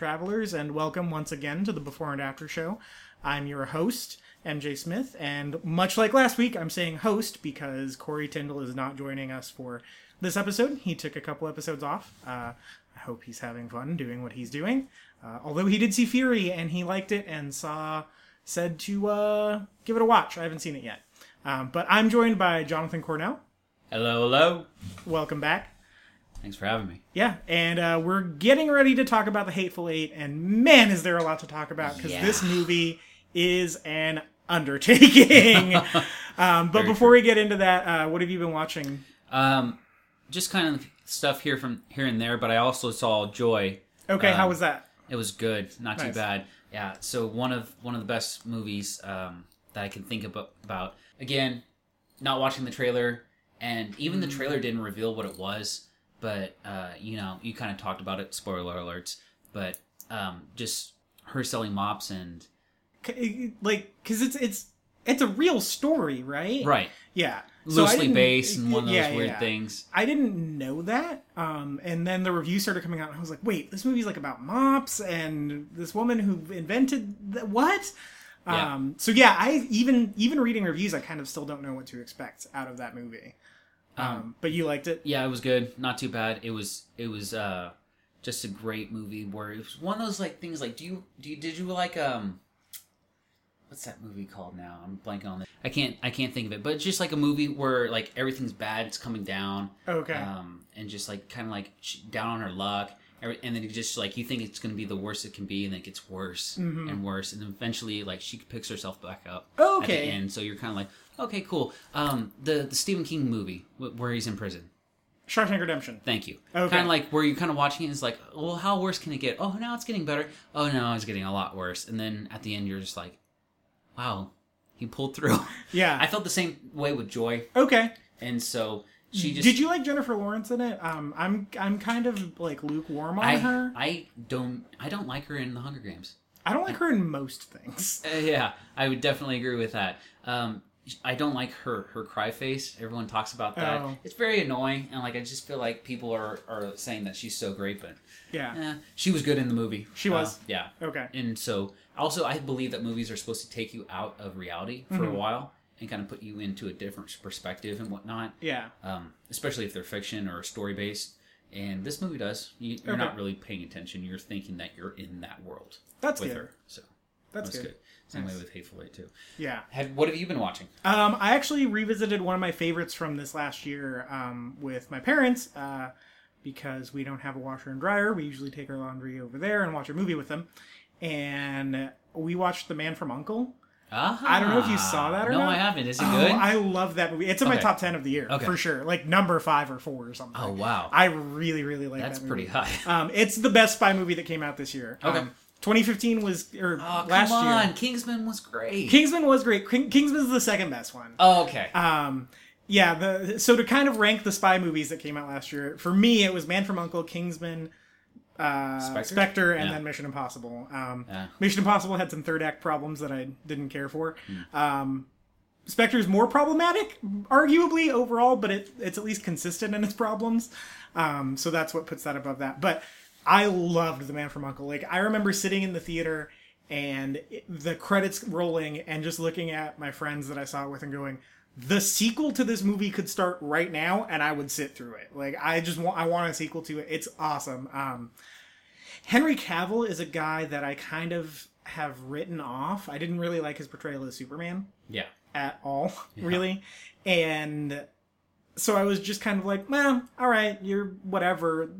Travelers, and welcome once again to the Before and After Show. I'm your host, MJ Smith, and much like last week, I'm saying host because Corey Tyndall is not joining us for this episode. He took a couple episodes off. Uh, I hope he's having fun doing what he's doing. Uh, although he did see Fury and he liked it and saw said to uh, give it a watch. I haven't seen it yet, um, but I'm joined by Jonathan Cornell. Hello, hello. Welcome back. Thanks for having me. Yeah, and uh, we're getting ready to talk about the Hateful Eight, and man, is there a lot to talk about because Yeah. this movie is an undertaking. um, but Very before we get into that, uh, what have you been watching? Um, just kind of stuff here from here and there, but I also saw Joy. Okay, Um, how was that? It was good, not Nice. too bad. Yeah. So one of one of the best movies um, that I can think about. About again, not watching the trailer, and even the Mm. trailer didn't reveal what it was. But uh, you know, you kind of talked about it. Spoiler alerts. But um, just her selling mops and Like, because it's it's it's a real story, right? right, Yeah. So loosely didn't- based and one of those yeah, weird yeah. things. I didn't know that. Um, and then the review started coming out, and I was like, wait, this movie's like about mops and this woman who invented the, what? Yeah. Um, so yeah, I even even reading reviews, I kind of still don't know what to expect out of that movie. Um, but you liked it, yeah it was good. Not too bad. It was it was uh just a great movie where it was one of those like things like do you do you did you like um what's that movie called now? I'm blanking on it. I can't i can't think of it but it's just like a movie where like everything's bad it's coming down. Okay. um and just like kind of like down on her luck and then it just like you think it's going to be the worst it can be and then it gets worse and worse and then eventually like she picks herself back up Mm-hmm. Okay. and so you're kind of like okay cool um the the stephen king movie wh- where he's in prison Shawshank Redemption. Thank you. Okay. Kind of like where you're kind of watching it's like, well, how worse can it get? Oh, now it's getting better. Oh, no, it's getting a lot worse. And then at the end, you're just like, wow, he pulled through. Yeah. I felt the same way with Joy, okay. and so she just. Did you like Jennifer Lawrence in it? Um, I'm I'm kind of like lukewarm on I, her. I don't. I don't like her in the Hunger Games. I don't like her in most things. Uh, yeah, I would definitely agree with that. Um, I don't like her her cry face. Everyone talks about that. Oh. It's very annoying, and like I just feel like people are are saying that she's so great, but Yeah. eh, she was good in the movie. She was. Uh, yeah. Okay. and so also i believe that movies are supposed to take you out of reality for Mm-hmm. a while and kind of put you into a different perspective and whatnot Yeah. um, especially if they're fiction or story based and this movie does you, you're Okay. not really paying attention you're thinking that you're in that world That's with good. her so That's that's good. good, same Nice. way with hateful eight too Yeah. have, what have you been watching Um, I actually revisited one of my favorites from this last year um, with my parents uh, because we don't have a washer and dryer. We usually take our laundry over there and watch a movie with them. And we watched The Man from Uncle. I don't know if you saw that or no not. i haven't is it Oh, good I love that movie. It's in my top 10 of the year, Okay. for sure. Like number five or four or something. oh wow I really, really like that's that That's pretty high Um, it's the best spy movie that came out this year. Okay. Um, 2015 was, or oh last come on year. kingsman was great Kingsman was great. King, Kingsman's the second best one. oh okay Um, yeah, the so to kind of rank the spy movies that came out last year, for me it was Man from Uncle, Kingsman, uh, Spectre, Spectre? and Yeah. then Mission Impossible. Um, Yeah. Mission Impossible had some third act problems that I didn't care for. Hmm. Um, Spectre is more problematic, arguably overall, but it, it's at least consistent in its problems. Um, so that's what puts that above that. But I loved The Man from Uncle. Like I remember sitting in the theater and the credits rolling and just looking at my friends that I saw it with and going, the sequel to this movie could start right now and I would sit through it. Like I just want I want a sequel to it. It's awesome. Um, Henry Cavill is a guy that I kind of have written off. I didn't really like his portrayal as Superman yeah at all, really. And so I was just kind of like, well, all right, you're whatever.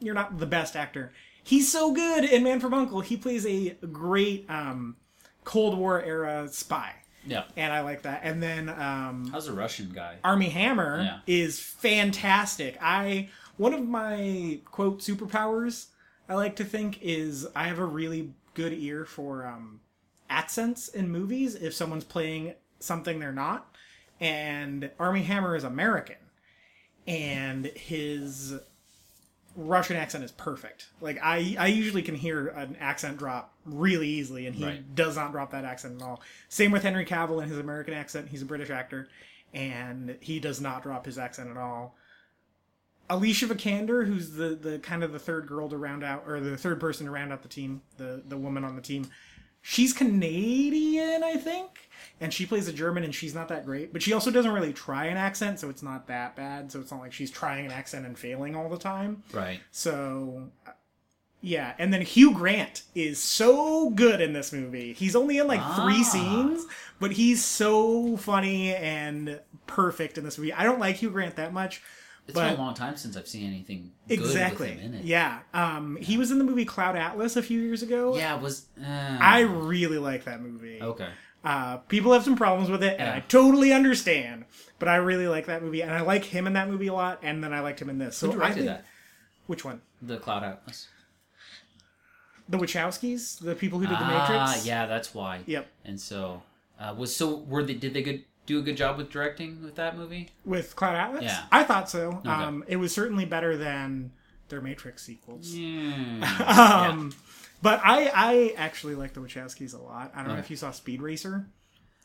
You're not the best actor. He's so good in Man from Uncle. He plays a great um, Cold War era spy. Yeah. and I like that. And then um, How's the Russian guy? Armie Hammer Yeah. is fantastic. I one of my quote superpowers I like to think is I have a really good ear for um, accents in movies if someone's playing something they're not. And Armie Hammer is American, and his Russian accent is perfect. Like I, I usually can hear an accent drop really easily, and he Right. does not drop that accent at all. Same with Henry Cavill and his American accent. He's a British actor, and he does not drop his accent at all. Alicia Vikander, who's the the kind of the third girl to round out, or the third person to round out the team, the the woman on the team, she's Canadian, I think, and she plays a German, and she's not that great, but she also doesn't really try an accent, so it's not that bad. So it's not like she's trying an accent and failing all the time. Right. So, uh, yeah. And then Hugh Grant is so good in this movie. He's only in like three Ah. scenes, but he's so funny and perfect in this movie. I don't like Hugh Grant that much. It's but been a long time since I've seen anything good exactly. with him in it. Yeah. Um, he was in the movie Cloud Atlas a few years ago. Yeah, it was. Uh, I really like that movie. okay. Uh, people have some problems with it, and Yeah. I totally understand. But I really like that movie, and I like him in that movie a lot. And then I liked him in this. So Who I directed think- that? Which one? The Cloud Atlas. The Wachowskis, the people who did the Matrix. ah, yeah, that's why. Yep. And so, uh, was so were they? Did they good do a good job with directing with that movie? with Cloud Atlas? Yeah. I thought so. Um, it was certainly better than their Matrix sequels. Yeah. Um, But I, I actually like the Wachowskis a lot. I don't know if you saw Speed Racer.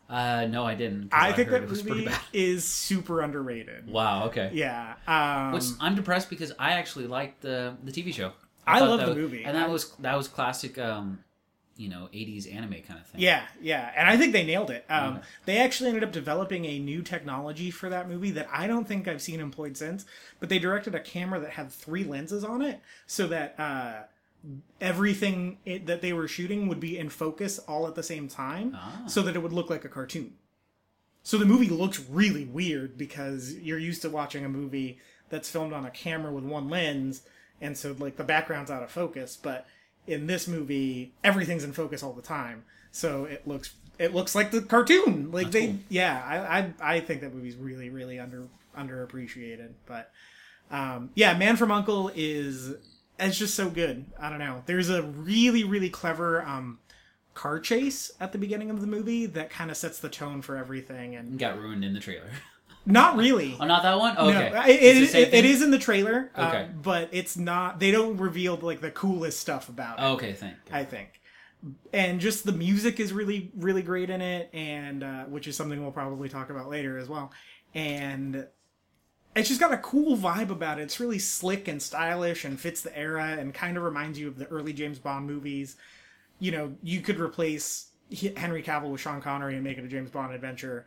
Uh, no, I didn't. I, think heard that movie is super underrated. Wow. Okay. Yeah. Um, Which I'm depressed because I actually liked the the TV show. I thought love the was- movie. and that was that was classic, um, you know, '80s anime kind of thing. Yeah, yeah, and I think they nailed it. Um, Okay. They actually ended up developing a new technology for that movie that I don't think I've seen employed since. But they directed a camera that had three lenses on it, so that uh, everything it, that they were shooting would be in focus all at the same time, Ah. so that it would look like a cartoon. So the movie looks really weird because you're used to watching a movie that's filmed on a camera with one lens, and so like the background's out of focus. But in this movie, everything's in focus all the time, so it looks it looks like the cartoon. Like That's they, cool. yeah, I, I I think that movie's really really under underappreciated. But um, yeah, Man from Uncle is it's just so good. I don't know. There's a really really clever um, car chase at the beginning of the movie that kind of sets the tone for everything, and got ruined in the trailer. not really. oh, not that one. Oh, okay, No, it, it, it- is in the trailer, uh, Okay. but it's not. They don't reveal like the coolest stuff about it. Oh, okay, thank. I think, and just the music is really, really great in it, and uh, which is something we'll probably talk about later as well. And it's just got a cool vibe about it. It's really slick and stylish, and fits the era, and kind of reminds you of the early James Bond movies. You know, you could replace Henry Cavill with Sean Connery and make it a James Bond adventure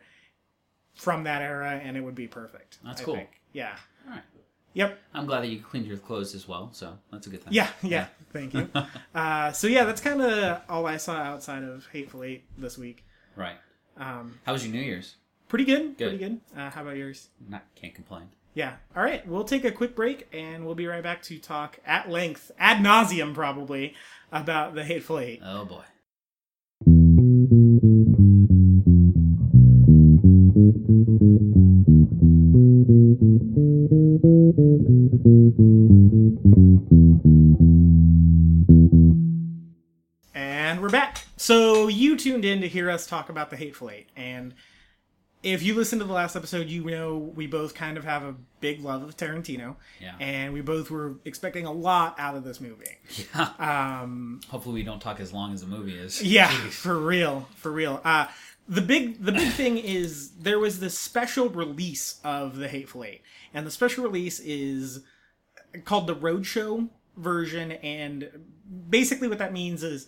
from that era, and it would be perfect. That's I cool. think. Yeah. All right. Yep. I'm glad that you cleaned your clothes as well, so that's a good thing. Yeah, yeah. Thank you. uh, so yeah, that's kind of all I saw outside of Hateful Eight this week. Right. Um, How was your New Year's? pretty good. Good. Pretty good. Uh, how about yours? Not can't complain. Yeah. All right. We'll take a quick break and we'll be right back to talk at length, ad nauseum probably, about the Hateful Eight. Oh boy. And we're back. So you tuned in to hear us talk about the Hateful Eight, and if you listen to the last episode, you know we both kind of have a big love of Tarantino, Yeah. and we both were expecting a lot out of this movie. Yeah. Um, Hopefully we don't talk as long as the movie is. Yeah, for real, for real. Uh, the big the big thing is there was this special release of the Hateful Eight, and the special release is called the Roadshow version, and basically what that means is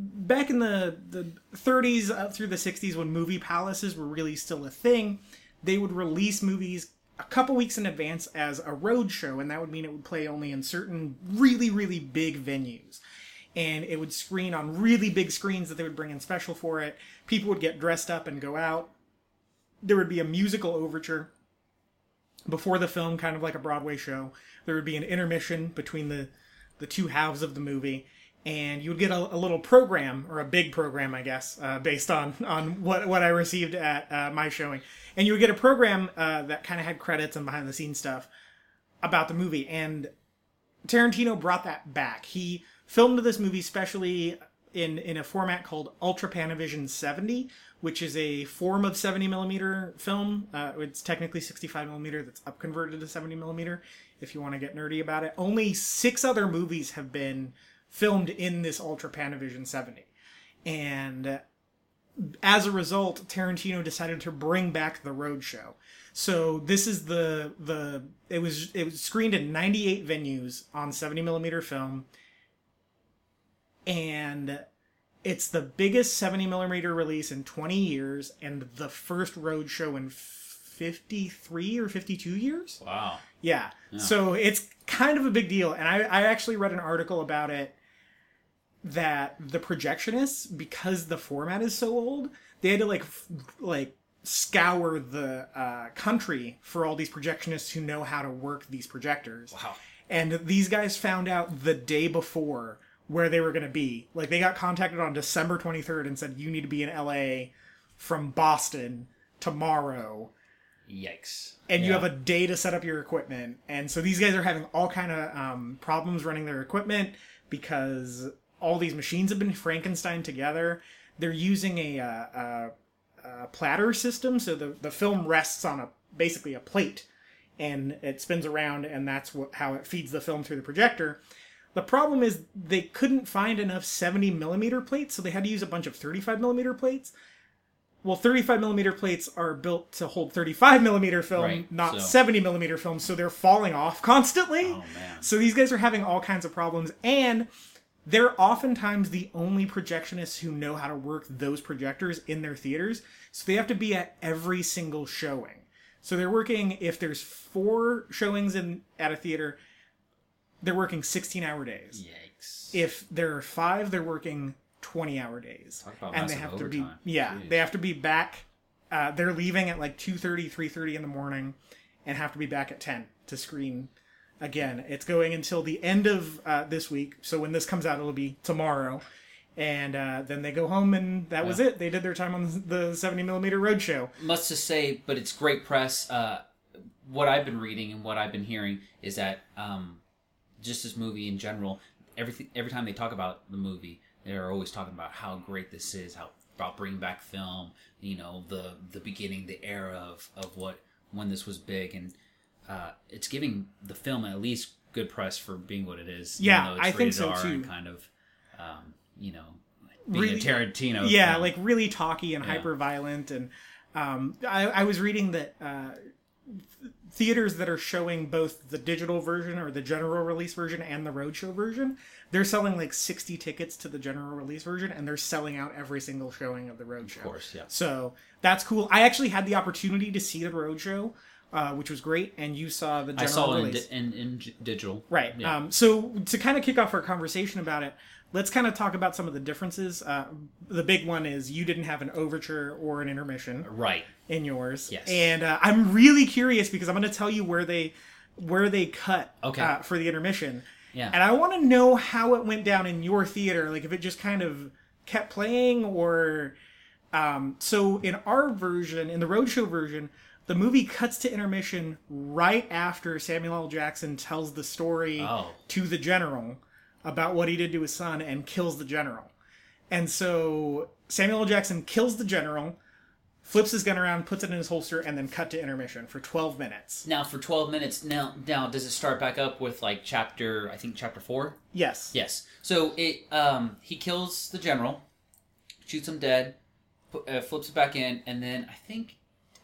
back in the the 30s up through the 60s when movie palaces were really still a thing, they would release movies a couple weeks in advance as a road show, and that would mean it would play only in certain really really big venues and it would screen on really big screens that they would bring in special for it. People would get dressed up and go out. There would be a musical overture before the film, kind of like a Broadway show. There would be an intermission between the the two halves of the movie, and you would get a, a little program or a big program, I guess, uh, based on on what what I received at uh, my showing, and you would get a program uh, that kind of had credits and behind the scenes stuff about the movie, and Tarantino brought that back. He filmed this movie specially in in a format called Ultra Panavision 70, which is a form of 70 millimeter film. Uh, it's technically 65 millimeter that's up converted to 70 millimeter. If you want to get nerdy about it, only six other movies have been filmed in this Ultra Panavision 70, and as a result, Tarantino decided to bring back the Roadshow. So this is the the it was it was screened in 98 venues on 70 millimeter film, and it's the biggest 70 millimeter release in 20 years and the first Roadshow in 53 or 52 years. Wow. Yeah. So it's kind of a big deal. And I, I actually read an article about it that the projectionists, because the format is so old, they had to like f- like scour the uh, country for all these projectionists who know how to work these projectors. Wow. And these guys found out the day before where they were going to be. Like they got contacted on December 23rd and said you need to be in LA from Boston tomorrow Yikes. and you have a day to set up your equipment and so these guys are having all kind of um, problems running their equipment because all these machines have been frankenstein together. They're using a, uh, a, a platter system so the, the film rests on a basically a plate and it spins around and that's what, how it feeds the film through the projector. The problem is they couldn't find enough 70 millimeter plates so they had to use a bunch of 35 millimeter plates. Well 35 millimeter plates are built to hold 35 millimeter film Right, not so- 70 millimeter film so they're falling off constantly. Oh so these guys are having all kinds of problems and they're oftentimes the only projectionists who know how to work those projectors in their theaters so they have to be at every single showing so they're working if there's four showings in at a theater they're working 16 hour days Yikes. if there are five, they're working twenty hour days, and they have to be yeah, Jeez. they have to be back. Uh, they're leaving at like 2.30, 3.30 in the morning, and have to be back at ten to screen again. It's going until the end of uh, this week. So when this comes out, it'll be tomorrow. And uh, then they go home, and that was it. They did their time on the seventy millimeter roadshow. Must to say, but it's great press. Uh, what I've been reading and what I've been hearing is that um, just this movie in general, everything every time they talk about the movie, they're always talking about how great this is, how about bringing back film, you know, the the beginning, the era of of what when this was big, and uh, it's giving the film at least good press for being what it is. Yeah, I think so, too. kind of, um, you know, being Really- a Tarantino. yeah, film. like really talky and Yeah. hyper violent. And um, I, I was reading that uh, theaters that are showing both the digital version or the general release version and the roadshow version, they're selling like 60 tickets to the general release version, and they're selling out every single showing of the roadshow. of course, yeah. So that's cool. I actually had the opportunity to see the roadshow, uh, which was great, and you saw the I general saw it in, in, in digital. Right. Yeah. Um, so to kind of kick off our conversation about it, let's kind of talk about some of the differences. Uh, the big one is you didn't have an overture or an intermission right. in yours. Yes. And uh, I'm really curious because I'm going to tell you where they where they cut Okay. uh, for the intermission. Yeah. And I want to know how it went down in your theater, like if it just kind of kept playing or um, so in our version, in the roadshow version, the movie cuts to intermission right after Samuel L. Jackson tells the story Oh. to the general about what he did to his son and kills the general. And so Samuel L. Jackson kills the general, flips his gun around, puts it in his holster, and then cut to intermission for 12 minutes. Now for twelve minutes. Now, now does it start back up with like chapter? I think chapter four. Yes. Yes. So it um he kills the general, shoots him dead, uh, flips it back in, and then I think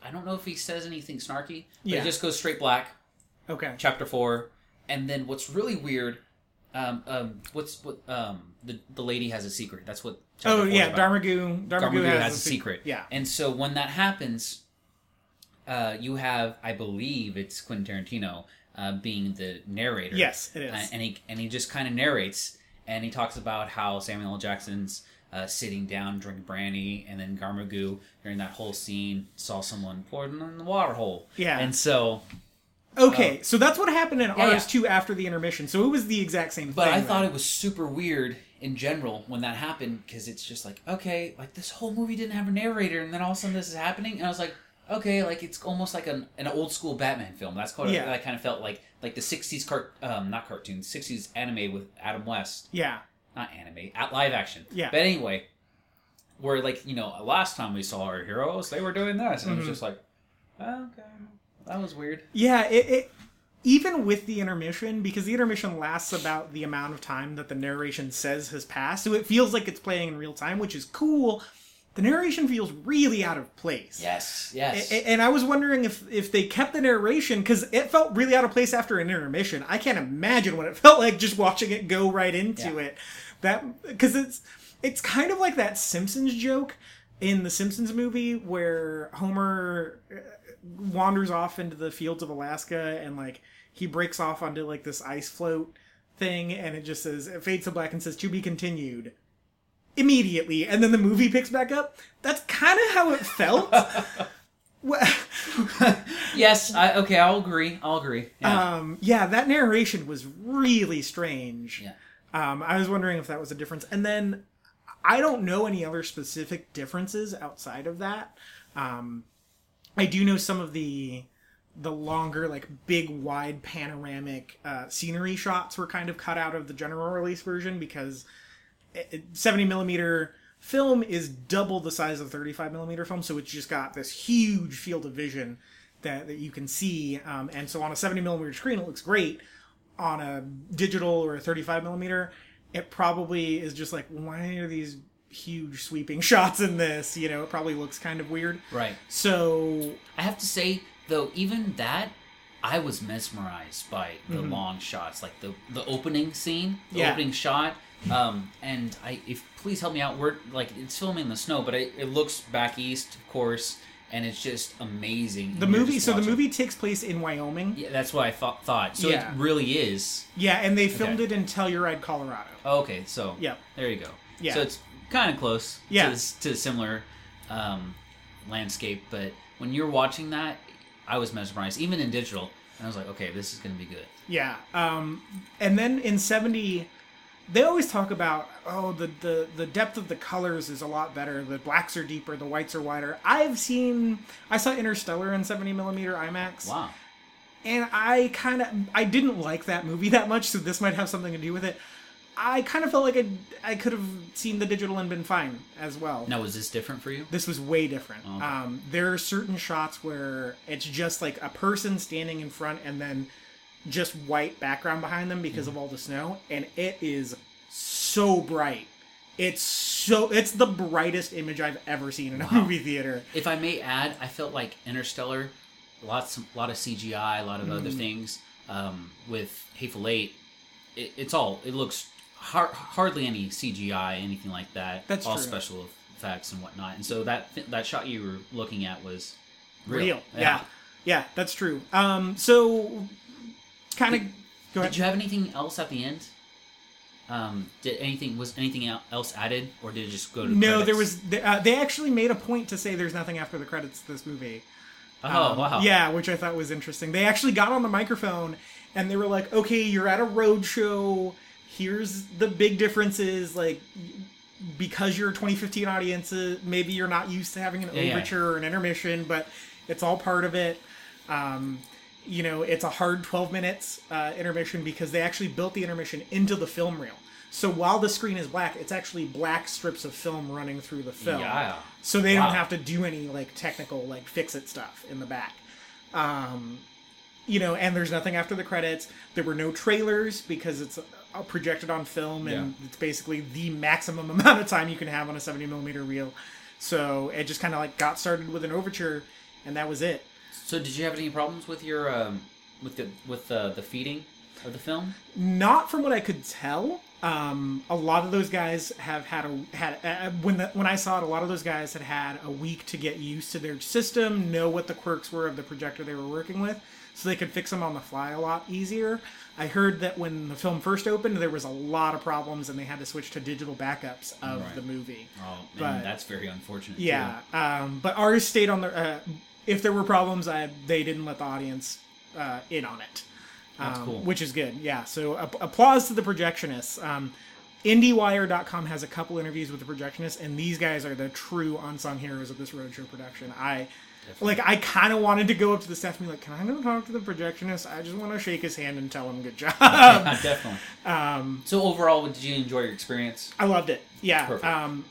I don't know if he says anything snarky. But Yeah. It just goes straight black. Okay. Chapter four, and then what's really weird. Um, um, what's what? Um, the the lady has a secret. That's what. chapter Oh yeah. Domergue. Domergue, Domergue has, has a a se- secret. Yeah. And so when that happens, uh, you have, I believe, it's Quentin Tarantino uh, being the narrator. Yes, it is. Uh, and he and he just kind of narrates, and he talks about how Samuel L. Jackson's uh, sitting down drinking brandy, and then Garmagu during that whole scene saw someone poured in the water hole. Yeah. And so, Okay, so that's what happened in yeah. ours too after the intermission. So it was the exact same but thing. I thought it was super weird in general when that happened because it's just like okay like this whole movie didn't have a narrator and then all of a sudden this is happening and i was like okay like it's almost like an, an old school batman film that's what Yeah. i kind of felt like like the 60s cart um not cartoon 60s anime with adam west Yeah. Not anime at live action Yeah. but anyway where like you know last time we saw our heroes they were doing this and it Mm-hmm. was just like oh, okay that was weird Yeah, it, it even with the intermission, because the intermission lasts about the amount of time that the narration says has passed, so it feels like it's playing in real time, which is cool. The narration feels really out of place. yes yes A- And I was wondering if if they kept the narration because it felt really out of place after an intermission. I can't imagine what it felt like just watching it go right into Yeah. it. That because it's it's kind of like that Simpsons joke in the Simpsons movie where Homer uh, wanders off into the fields of Alaska and like he breaks off onto like this ice float thing and it just says it fades to black and says to be continued. Immediately. And then the movie picks back up. That's kind of how it felt. Yes I, okay i'll agree. I'll agree. Yeah. um yeah that narration was really strange. Yeah um i was wondering if that was a difference. And then i don't know any other specific differences outside of that. Um i do know some of the the longer like big wide panoramic uh, scenery shots were kind of cut out of the general release version because it- it- 70 millimeter film is double the size of 35 millimeter film so it's just got this huge field of vision that, that you can see. Um, and so on a 70 millimeter screen it looks great on a digital or a 35 millimeter it probably is just like why are these huge sweeping shots in this you know it probably looks kind of weird right so I have to say though, even that, I was mesmerized by the Mm-hmm. long shots, like the the opening scene, the Yeah. opening shot. Um, and I, if please help me out, we're like it's filming in the snow, but it, it looks back east, of course, and it's just amazing. the movie so the movie takes place in wyoming Yeah, that's what I thought. thought. So Yeah. it really is. yeah and they filmed Okay. it in telluride colorado Oh, okay, so Yep. there you go. Yeah. So it's kind of close. Yeah. To, to a similar um, landscape, but when you're watching that, I was mesmerized, even in digital. And I was like, okay, this is going to be good. Yeah. Um, and then in 70, they always talk about, oh, the, the, the depth of the colors is a lot better. The blacks are deeper, the whites are wider. I've seen, I saw Interstellar in 70 millimeter IMAX. Wow. And I kind of, I didn't like that movie that much, so this might have something to do with it. I kind of felt like I, I could have seen the digital and been fine as well. Now, was this different for you? This was way different. Okay. Um, there are certain shots where it's just like a person standing in front and then just white background behind them because of all the snow, and it is so bright. It's so it's the brightest image I've ever seen in a movie theater. If I may add, I felt like Interstellar, lots, a lot of CGI, a lot of other Mm. things. Um, with Hateful Eight, it, it's all it looks har- hardly any CGI, anything like that. That's all true. special effects and whatnot. And so that that shot you were looking at was real. Real, yeah. yeah, that's true. Um, so kind of go ahead. Did you have anything else at the end? Um, did anything was anything else added, or did it just go to no, there credits? was. Uh, they actually made a point to say there's nothing after the credits of this movie. Oh Um, wow! Yeah, which I thought was interesting. They actually got on the microphone and they were like, "Okay, you're at a road show. Here's the big differences. Like, because you're a 2015 audience, uh, maybe you're not used to having an Yeah, yeah. overture or an intermission, but it's all part of it." Um, you know, it's a hard 12 minutes uh, intermission because they actually built the intermission into the film reel. So while the screen is black, it's actually black strips of film running through the film. Yeah. So they Wow. don't have to do any like technical like fix it stuff in the back. Um, you know, and there's nothing after the credits. There were no trailers because it's uh, projected on film and Yeah. it's basically the maximum amount of time you can have on a 70 millimeter reel. So it just kind of like got started with an overture, and that was it. So did you have any problems with your um, with the with the the feeding of the film? Not from what I could tell. Um, a lot of those guys have had a had uh, when the, when I saw it, a lot of those guys had had a week to get used to their system, know what the quirks were of the projector they were working with, so they could fix them on the fly a lot easier. I heard that when the film first opened, there was a lot of problems, and they had to switch to digital backups of Right. the movie. Oh, But- that's very unfortunate. Yeah, um, but ours stayed on the. Uh, if there were problems, I, they didn't let the audience uh, in on it, That's um, cool. which is good. Yeah, so a- applause to the projectionists. Um, IndieWire.com has a couple interviews with the projectionists, and these guys are the true unsung heroes of this roadshow production. I like. I kind of wanted to go up to the staff and be like, "Can I go talk to the projectionist? I just want to shake his hand and tell him good job." definitely. um, So overall, did you enjoy your experience? I loved it. Yeah. Perfect. Um,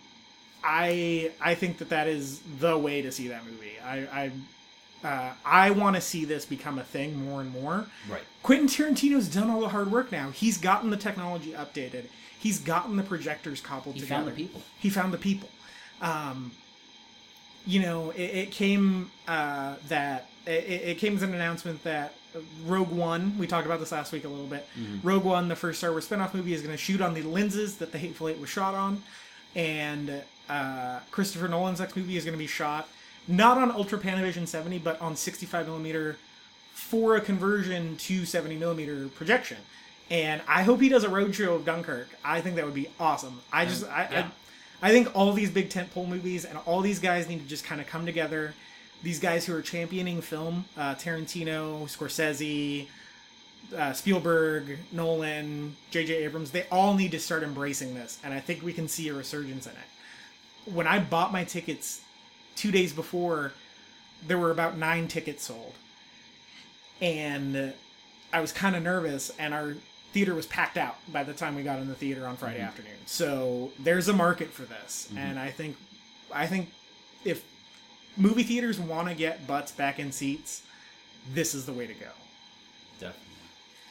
I I think that that is the way to see that movie. I I uh, I want to see this become a thing more and more. Right. Quentin Tarantino's done all the hard work now. He's gotten the technology updated. He's gotten the projectors cobbled He together. found the people. He found the people. Um, you know, it, it came uh, that it, it came as an announcement that Rogue One. We talked about this last week a little bit. Rogue One, the first Star Wars spinoff movie, is going to shoot on the lenses that the Hateful Eight was shot on, and uh, Christopher Nolan's next movie is going to be shot not on Ultra Panavision 70, but on 65 millimeter for a conversion to 70 millimeter projection. And I hope he does a roadshow of Dunkirk. I think that would be awesome. I just, I, yeah. I, I think all these big tentpole movies and all these guys need to just kind of come together. These guys who are championing film, uh, Tarantino, Scorsese, uh, Spielberg, Nolan, J.J. Abrams, they all need to start embracing this, and I think we can see a resurgence in it. When I bought my tickets two days before, there were about nine tickets sold, and I was kind of nervous, and our theater was packed out by the time we got in the theater on Friday afternoon. So there's a market for this, and I think, I think if movie theaters want to get butts back in seats, this is the way to go. Definitely.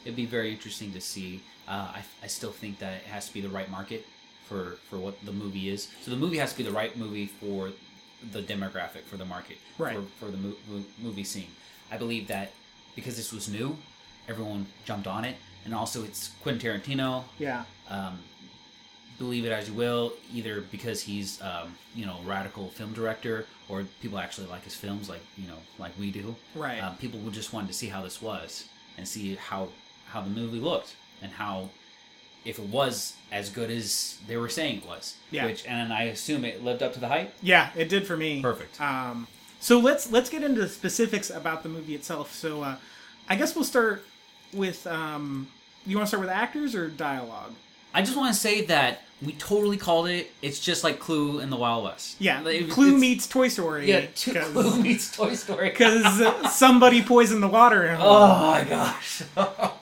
It'd be very interesting to see. Uh, I, I still think that it has to be the right market for, for what the movie is. So the movie has to be the right movie for the demographic, for the market, Right. for, for the mo- mo- movie scene. I believe that because this was new, everyone jumped on it. And also, it's Quentin Tarantino. Yeah. Um, believe it as you will, either because he's um, you know radical film director, or people actually like his films, like you know like we do. Right. Um, people just wanted to see how this was and see how how the movie looked and how if it was as good as they were saying it was. Yeah. Which and I assume it lived up to the hype. Yeah, it did for me. Perfect. Um, so let's let's get into the specifics about the movie itself. So uh, I guess we'll start with. Um, you want to start with actors or dialogue? I just want to say that we totally called it. It's just like Clue in the Wild West. Yeah, Like, Clue meets Toy Story. yeah. Two, Clue meets Toy Story. because somebody poisoned the water. in Oh my gosh.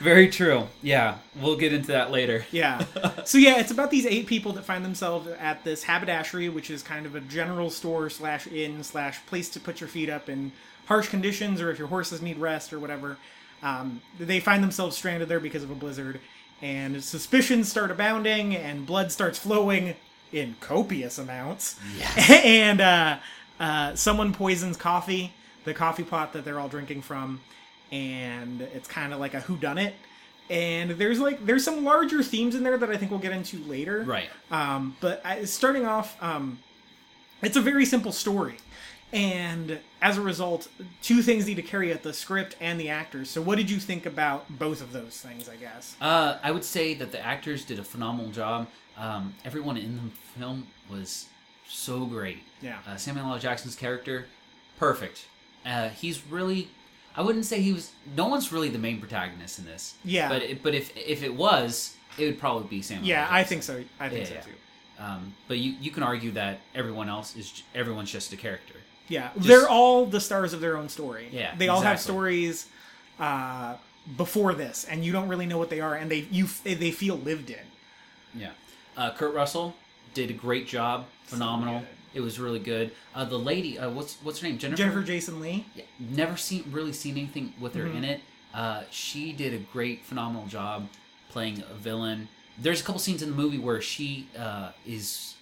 Very true. Yeah, we'll get into that later. Yeah. So yeah, it's about these eight people that find themselves at this haberdashery, which is kind of a general store slash inn slash place to put your feet up in harsh conditions, or if your horses need rest or whatever. Um, they find themselves stranded there because of a blizzard, and suspicions start abounding, and blood starts flowing in copious amounts. and uh, uh, someone poisons coffee, the coffee pot that they're all drinking from, and it's kind of like a whodunit. And there's like there's some larger themes in there that I think we'll get into later. Right. Um, but I, starting off, um, it's a very simple story, and as a result, two things need to carry it: the script and the actors. So, what did you think about both of those things? I guess. Uh, I would say that the actors did a phenomenal job. Um, everyone in the film was so great. Yeah. Uh, Samuel L. Jackson's character, perfect. Uh, he's really. I wouldn't say he was. No one's really the main protagonist in this. Yeah. But it, but if if it was, it would probably be Samuel. Yeah, L. I Jackson. think so. I think Yeah, so yeah. too. Um, but you you can argue that everyone else is everyone's just a character. Yeah, they're all the stars of their own story. Yeah, they all have stories uh, before this, and you don't really know what they are, and they you they feel lived in. Yeah. Uh, Kurt Russell did a great job. Phenomenal. good. It was really good. Uh, the lady, uh, what's what's her name? Jennifer. Jennifer Jason Lee. Yeah, never seen really seen anything with her Mm-hmm. in it. Uh, she did a great, phenomenal job playing a villain. There's a couple scenes in the movie where she uh, is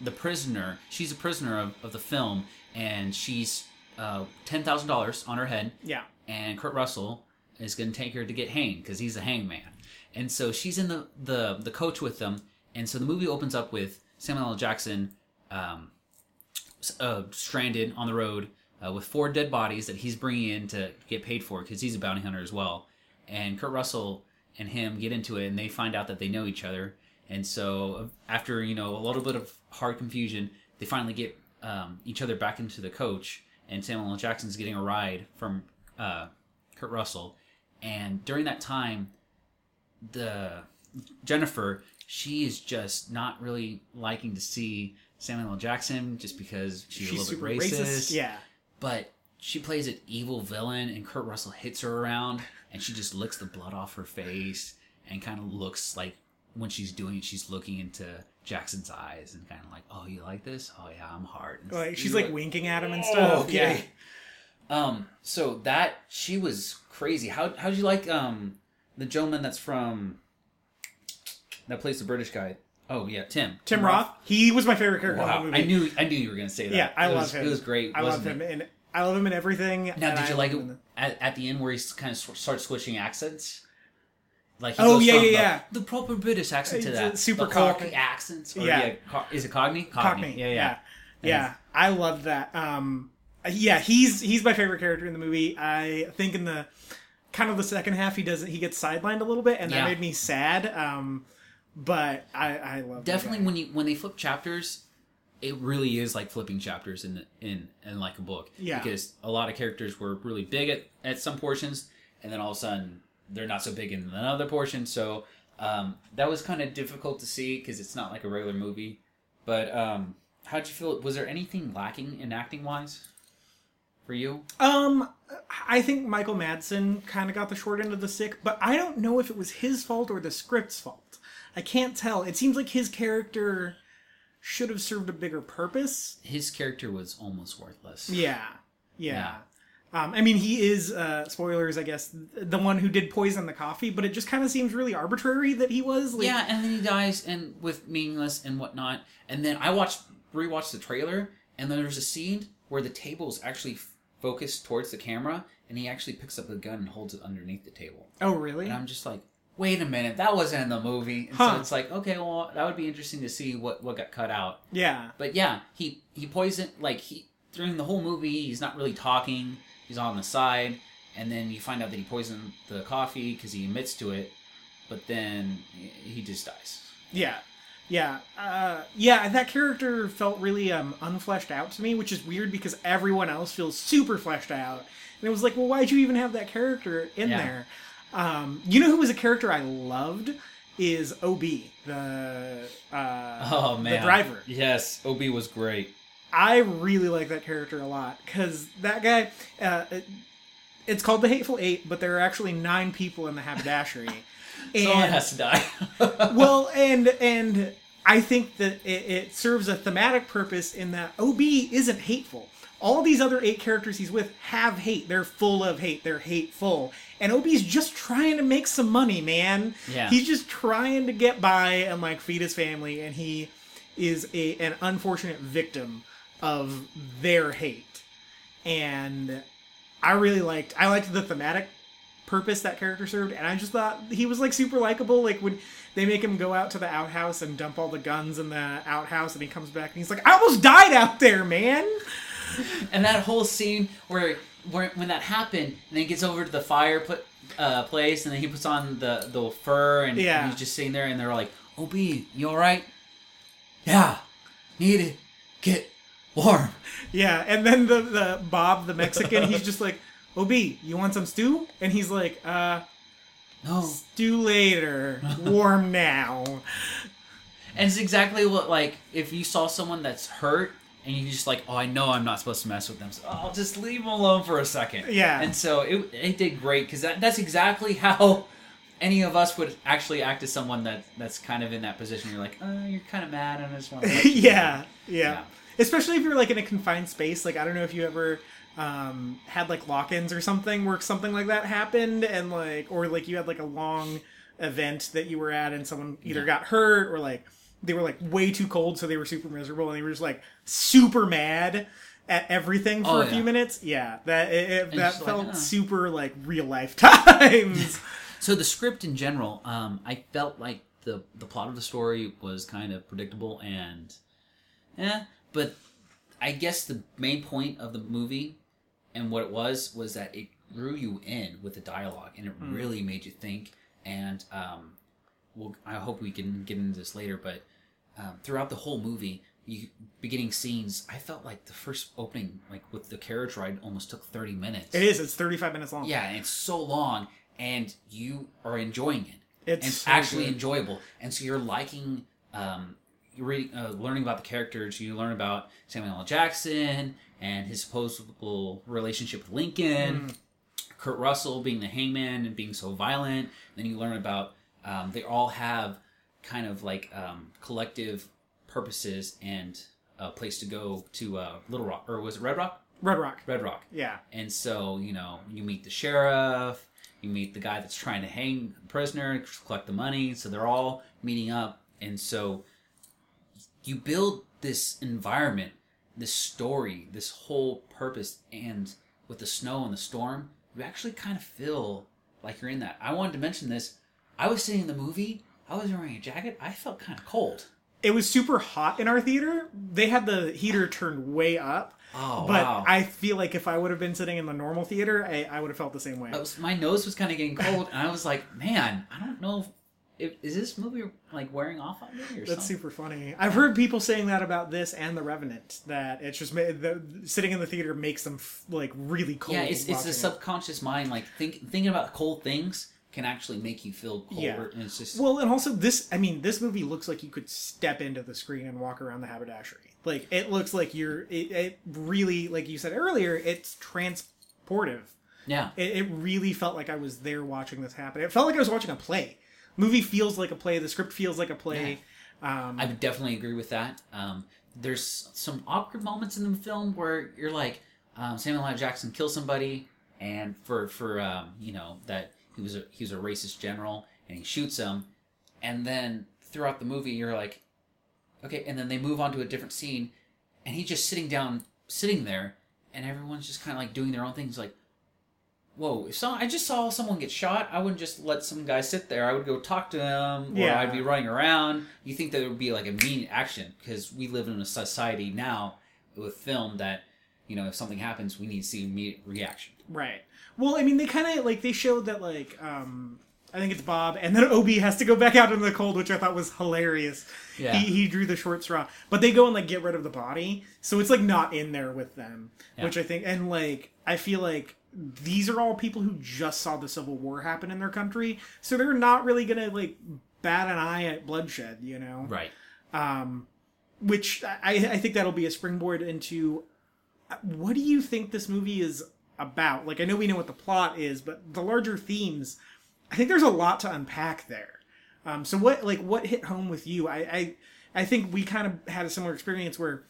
the prisoner. She's a prisoner of, of the film, and she's uh, ten thousand dollars on her head Yeah, and Kurt Russell is going to take her to get hanged because he's a hangman. And so she's in the, the the coach with them, and so the movie opens up with Samuel L. Jackson um, uh, stranded on the road uh, with four dead bodies that he's bringing in to get paid for because he's a bounty hunter as well. And Kurt Russell and him get into it, and they find out that they know each other. And so after you know a little bit of hard confusion, they finally get um, each other back into the coach, and Samuel L. Jackson's getting a ride from uh, Kurt Russell. And during that time, the Jennifer she is just not really liking to see Samuel L. Jackson just because she's, She's a little bit racist. racist. Yeah. But she plays an evil villain, and Kurt Russell hits her around, and she just licks the blood off her face, and kind of looks like when she's doing it, she's looking into Jackson's eyes, and kind of like, "Oh, you like this? Oh yeah, I'm hard." And Like she's you're like winking at him and "Oh, stuff. okay. Um. So that she was crazy. How how'd you like um the gentleman that's from that plays the British guy? Oh yeah, Tim. Tim Roth, he was my favorite character in the movie. I knew I knew you were gonna say that. Yeah, I It love was- him. It was great. I love him, it? and I love him in everything. Now, did you I like it at, at the end where he kind of starts switching accents? Like he Oh, yeah, from yeah, the, yeah. the proper British accent to that super Cockney Cockney. accents. Yeah. Co- is it Cockney? the Cockney. Yeah, yeah. yeah. I love that. Um, yeah, he's he's my favorite character in the movie. I think in the kind of the second half, he doesn't he gets sidelined a little bit, and that Yeah. made me sad. Um, but I I love Definitely when you when they flip chapters, it really is like flipping chapters in the, in in like a book. Yeah. Because a lot of characters were really big at, at some portions, and then all of a sudden they're not so big in another portion. So um, that was kind of difficult to see because it's not like a regular movie. But um, how'd you feel? Was there anything lacking in acting wise for you? Um, I think Michael Madsen kind of got the short end of the stick, but I don't know if it was his fault or the script's fault. I can't tell. It seems like his character should have served a bigger purpose. His character was almost worthless. Yeah, yeah. Um, I mean, he is uh, spoilers, I guess, the one who did poison the coffee, but it just kind of seems really arbitrary that he was. Like, Yeah, and then he dies and with meaningless and whatnot. And then I watched rewatched the trailer, and then there's a scene where the table is actually focused towards the camera, and he actually picks up a gun and holds it underneath the table. Oh, really? And I'm just like, wait a minute, that wasn't in the movie. And Huh. so it's like, okay, well, that would be interesting to see what what got cut out. Yeah. But yeah, he he poisoned like he during the whole movie he's not really talking. He's on the side, and then you find out that he poisoned the coffee because he admits to it. But then he just dies. Yeah. Yeah. Uh, yeah, that character felt really um, unfleshed out to me, which is weird because everyone else feels super fleshed out. And it was like, well, why'd you even have that character in Yeah. there? Um, you know who was a character I loved? Is OB, the uh, Oh man, the driver. Yes, Ob was great. I really like that character a lot because that guy. Uh, it, it's called the Hateful Eight, but there are actually nine people in the haberdashery. Someone and has to die. well, and and I think that it, it serves a thematic purpose in that Ob isn't hateful. All these other eight characters he's with have hate. They're full of hate. They're hateful. And Ob's just trying to make some money, man. Yeah. He's just trying to get by and like feed his family, and he is a an unfortunate victim of their hate. And I really liked I liked the thematic purpose that character served, and I just thought he was like super likable. Like when they make him go out to the outhouse and dump all the guns in the outhouse, and he comes back and he's like, "I almost died out there, man." and that whole scene where where when that happened, and then he gets over to the fire put uh, place, and then he puts on the the fur, and, Yeah. and he's just sitting there, and they're like, "Ob, you all right? Yeah, need to get warm." Yeah, and then the the Bob the Mexican, he's just like, "Ob, you want some stew?" And he's like, "Uh, No, stew later, warm now." and it's exactly what like if you saw someone that's hurt. And you just like, oh, I know I'm not supposed to mess with them, so I'll just leave them alone for a second. Yeah. And so it, it did great because that, that's exactly how any of us would actually act as someone that that's kind of in that position. You're like, oh, you're kind of mad, and I just want to. yeah, yeah, Yeah. Especially if you're like in a confined space. Like I don't know if you ever um, had like lock-ins or something where something like that happened, and like or like you had like a long event that you were at, and someone either got hurt or like they were like way too cold, so they were super miserable, and they were just like super mad at everything for Oh, a few yeah. minutes. Yeah, that it, it- that just like, felt uh. super like real life times. So the script in general, um, I felt like the the plot of the story was kind of predictable and, eh. But I guess the main point of the movie and what it was was that it drew you in with the dialogue and it really made you think. And um, well, I hope we can get into this later, but um, throughout the whole movie, you beginning scenes, I felt like the first opening, like with the carriage ride, almost took thirty minutes. it is. It's 35 minutes long. Yeah, and it's so long, and you are enjoying it. It's and so actually good. enjoyable. And so you're liking, um, you're re- uh, learning about the characters. You learn about Samuel L. Jackson and his supposable relationship with Lincoln. Kurt Russell being the hangman and being so violent. Then you learn about um, they all have kind of like um, collective purposes and a place to go to uh, Little Rock or was it Red Rock? Red Rock. Red Rock. Yeah. And so, you know, you meet the sheriff, you meet the guy that's trying to hang the prisoner, collect the money. So they're all meeting up. And so you build this environment, this story, this whole purpose. And with the snow and the storm, you actually kind of feel like you're in that. I wanted to mention this. I was sitting in the movie, I was wearing a jacket, I felt kind of cold. It was super hot in our theater. They had the heater turned way up. Oh, but wow. I feel like if I would have been sitting in the normal theater, I, I would have felt the same way. Was, my nose was kind of getting cold, and I was like, "Man, I don't know if, is this movie like wearing off on me or That's something." super funny. I've heard people saying that about this and The Revenant. That it's just the, sitting in the theater makes them f- like really cold. yeah, it's it's the it. subconscious mind like think thinking about cold things can actually make you feel colder, Yeah. and it's just Well, and also this, I mean, this movie looks like you could step into the screen and walk around the haberdashery. Like it looks like you're. It, it really, like you said earlier, it's transportive. yeah, It, it really felt like I was there watching this happen. It felt like I was watching a play. Movie feels like a play. The script feels like a play. Um, I would definitely agree with that. Um, there's some awkward moments in the film where you're like, um, Samuel L. Jackson kills somebody, and for for um, you know that he was a he was a racist general, and he shoots him, and then throughout the movie you're like, okay, and then they move on to a different scene, and he's just sitting down, sitting there, and everyone's just kind of like doing their own things, like. Whoa! If so, I just saw someone get shot, I wouldn't just let some guy sit there. I would go talk to him, or Yeah. I'd be running around. You think that it would be like immediate action because we live in a society now with film that you know if something happens, we need to see immediate reaction. Right. Well, I mean, they kind of like they showed that like um I think it's Bob, and then O.B. has to go back out in the cold, which I thought was hilarious. Yeah. He he drew the short straw, but they go and like get rid of the body, so it's like not in there with them, Yeah. which I think and like I feel like these are all people who just saw the Civil War happen in their country, so they're not really gonna like bat an eye at bloodshed, you know Right. Um, which I, I think that'll be a springboard into what do you think this movie is about? Like, I know we know what the plot is, but the larger themes, I think there's a lot to unpack there. Um, so what, like, what hit home with you? I, I, I think we kind of had a similar experience where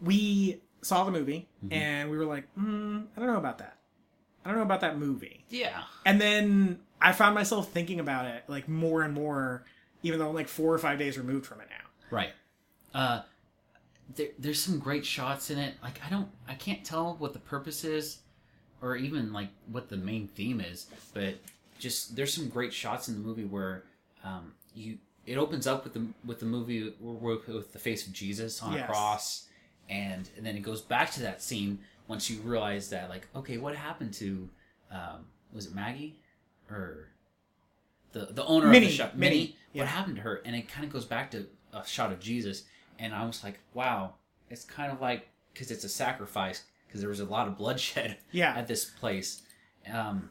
we saw the movie and we were like, mm, I don't know about that. I don't know about that movie. Yeah. And then I found myself thinking about it like more and more, even though I'm like four or five days removed from it now. Right. Uh, there, there's some great shots in it. Like I don't, I can't tell what the purpose is, or even like what the main theme is. But just there's some great shots in the movie where um, you it opens up with the with the movie with, with the face of Jesus on Yes. a cross, and and then it goes back to that scene once you realize that like okay, what happened to um, was it Maggie or the the owner Minnie, of the shop Minnie, Minnie? yeah. What happened to her? And it kind of goes back to a shot of Jesus, and I was like, wow, it's kind of like because it's a sacrifice because there was a lot of bloodshed Yeah. at this place. Um,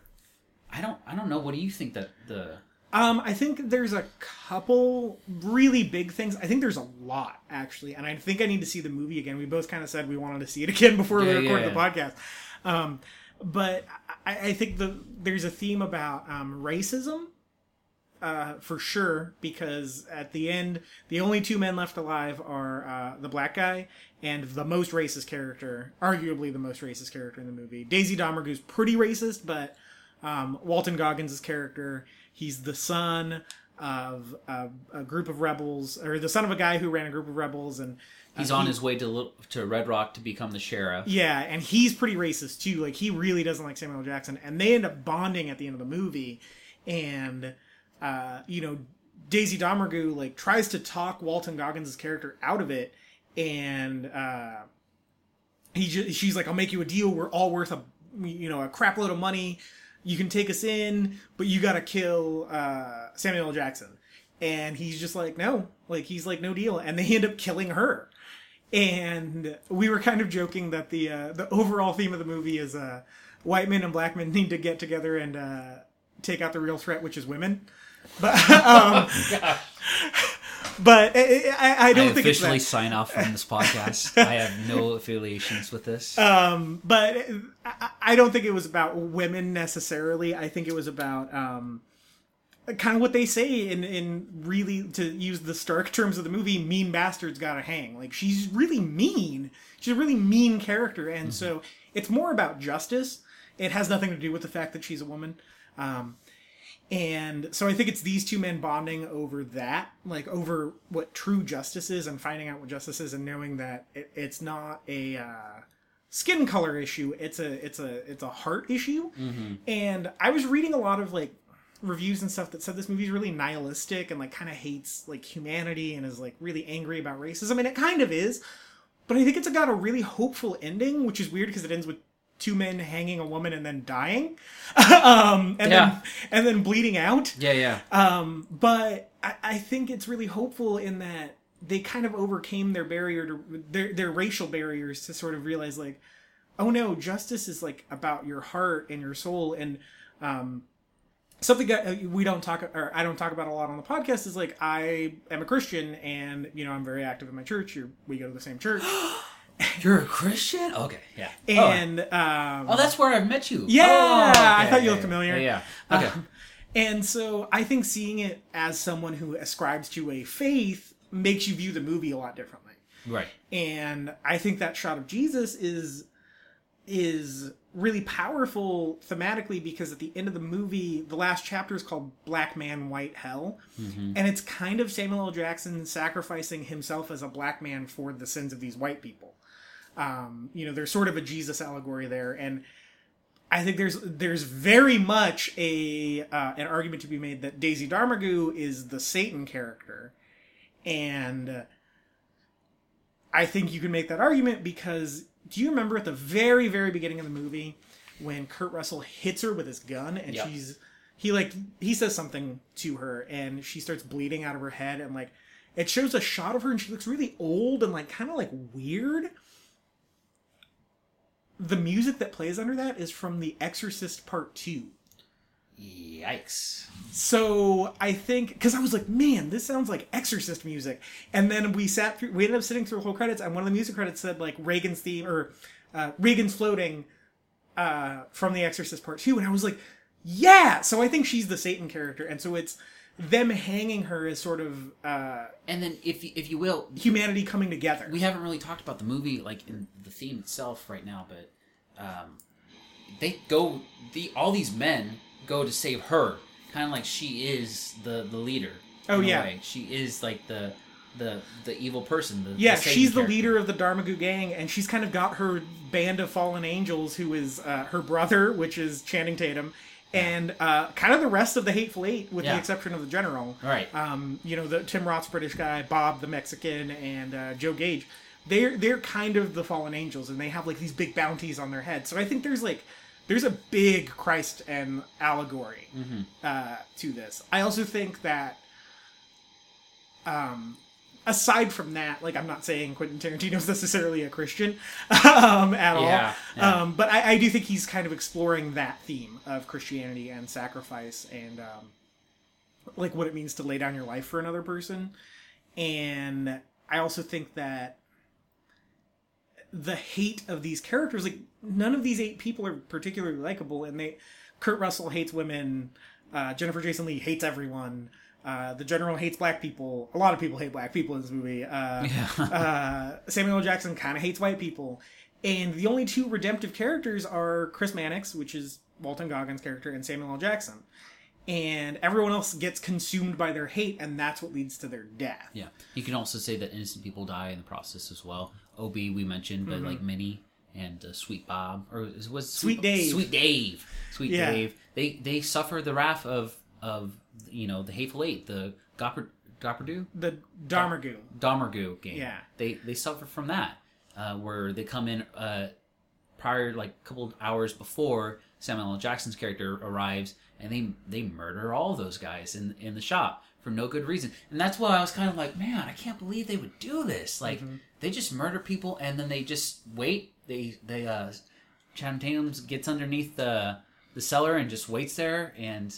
I don't I don't know. What do you think that the Um, I think there's a couple really big things. I think there's a lot actually, and I think I need to see the movie again. We both kind of said we wanted to see it again before we Yeah, yeah, the podcast. Um, but I, I think the there's a theme about um, racism uh, for sure because at the end the only two men left alive are uh, the black guy and the most racist character arguably the most racist character in the movie daisy domergue's pretty racist but um, walton goggins' character he's the son of a, a group of rebels or the son of a guy who ran a group of rebels and uh, he's on he- his way to to Red Rock to become the sheriff? yeah, and he's pretty racist too. Like he really doesn't like Samuel Jackson, and they end up bonding at the end of the movie. And uh, you know, Daisy Domergue like tries to talk Walton Goggins' character out of it, and uh, he ju- she's like, "I'll make you a deal. We're all worth a you know a crap load of money. You can take us in, but you got to kill uh, Samuel. Jackson." And he's just like, "No." Like he's like, "No deal." And they end up killing her and we were kind of joking that the uh, the overall theme of the movie is uh, white men and black men need to get together and uh, take out the real threat, which is women. but um, but I, I, I don't I think officially sign off from this podcast. I have no affiliations with this. Um, but I, I don't think it was about women necessarily. I think it was about um, kind of what they say in in really to use the stark terms of the movie. Mean bastards gotta hang. Like she's really mean. She's a really mean character, and so it's more about justice. It has nothing to do with the fact that she's a woman. Um, and so I think it's these two men bonding over that, like over what true justice is and finding out what justice is and knowing that it, it's not a uh, skin color issue. It's a it's a it's a heart issue. And I was reading a lot of like reviews and stuff that said this movie's really nihilistic and like kind of hates like humanity and is like really angry about racism. And it kind of is, but I think it's got a really hopeful ending, which is weird because it ends with two men hanging a woman and then dying, um, and Yeah. then and then bleeding out. yeah, yeah. Um, but I, I think it's really hopeful in that they kind of overcame their barrier to their their racial barriers to sort of realize like, oh no, justice is like about your heart and your soul and um, something that uh, we don't talk or I don't talk about a lot on the podcast is like I am a Christian and you know I'm very active in my church. You're, we go to the same church You're a Christian? Okay, yeah. and um, oh, that's where I've met you. Yeah, Oh, I thought you yeah, looked familiar. Yeah, yeah. Okay. Um, and so I think seeing it as someone who ascribes to a faith makes you view the movie a lot differently. right. And I think that shot of Jesus is is really powerful thematically because at the end of the movie, the last chapter is called Black Man White Hell. And it's kind of Samuel L. Jackson sacrificing himself as a black man for the sins of these white people. Um, you know, there's sort of a Jesus allegory there. And I think there's there's very much a uh, an argument to be made that Daisy Domergue is the Satan character, and I think you can make that argument because do you remember at the very very beginning of the movie when Kurt Russell hits her with his gun and Yep. she's he like he says something to her and she starts bleeding out of her head and like it shows a shot of her and she looks really old and like kind of like weird the music that plays under that is from The Exorcist Part 2. Yikes. So I think because I was like, man, this sounds like Exorcist music, and then we sat through. We ended up sitting through the whole credits, and one of the music credits said like Regan's theme or uh, Regan's floating uh, from The Exorcist Part Two, and I was like, yeah. So I think she's the Satan character, and so it's them hanging her is sort of uh, And then, if you, if you will, humanity coming together. we haven't really talked about the movie, like in the theme itself, right now. But um, they go, the all these men go to save her, kind of like she is the the leader. Oh, yeah. way. she is like the the the evil person. The, Yeah, the she's the leader of the Domergue gang, and she's kind of got her band of fallen angels, who is uh, her brother, which is Channing Tatum, and uh, kind of the rest of the Hateful Eight, with Yeah. the exception of the general. Right. Um, you know, the Tim Roth's British guy, Bob the Mexican, and uh, Joe Gage. They're they're kind of the fallen angels, and they have like these big bounties on their heads. So I think there's like there's a big Christ and allegory uh, to this. I also think that um, aside from that, like I'm not saying Quentin Tarantino's necessarily a Christian um, at all, Yeah, yeah. Um, but I, I do think he's kind of exploring that theme of Christianity and sacrifice and um, like what it means to lay down your life for another person. And I also think that the hate of these characters, like none of these eight people are particularly likable, and they Kurt Russell hates women, uh, Jennifer Jason Lee hates everyone. Uh, the general hates black people. A lot of people hate black people in this movie. Uh, uh, Samuel Jackson kind of hates white people. And the only two redemptive characters are Chris Mannix, which is Walton Goggins' character, and Samuel L. Jackson. And everyone else gets consumed by their hate, and that's what leads to their death. Yeah, you can also say that innocent people die in the process as well. Ob we mentioned, but like Minnie and uh, Sweet Bob or was Mm-hmm. Sweet Dave. Sweet Dave, Sweet Yeah. Dave. They they suffer the wrath of of you know the hateful eight, the Gopper Gopperdu The Domergue. Domergue game. Yeah. they they suffer from that, uh, where they come in uh, prior like a couple hours before Samuel L. Jackson's character arrives, and they they murder all those guys in in the shop for no good reason, and that's why I was kind of like, man, I can't believe they would do this. Like they just murder people, and then they just wait. They they uh, Channing Tatum gets underneath the the cellar and just waits there, and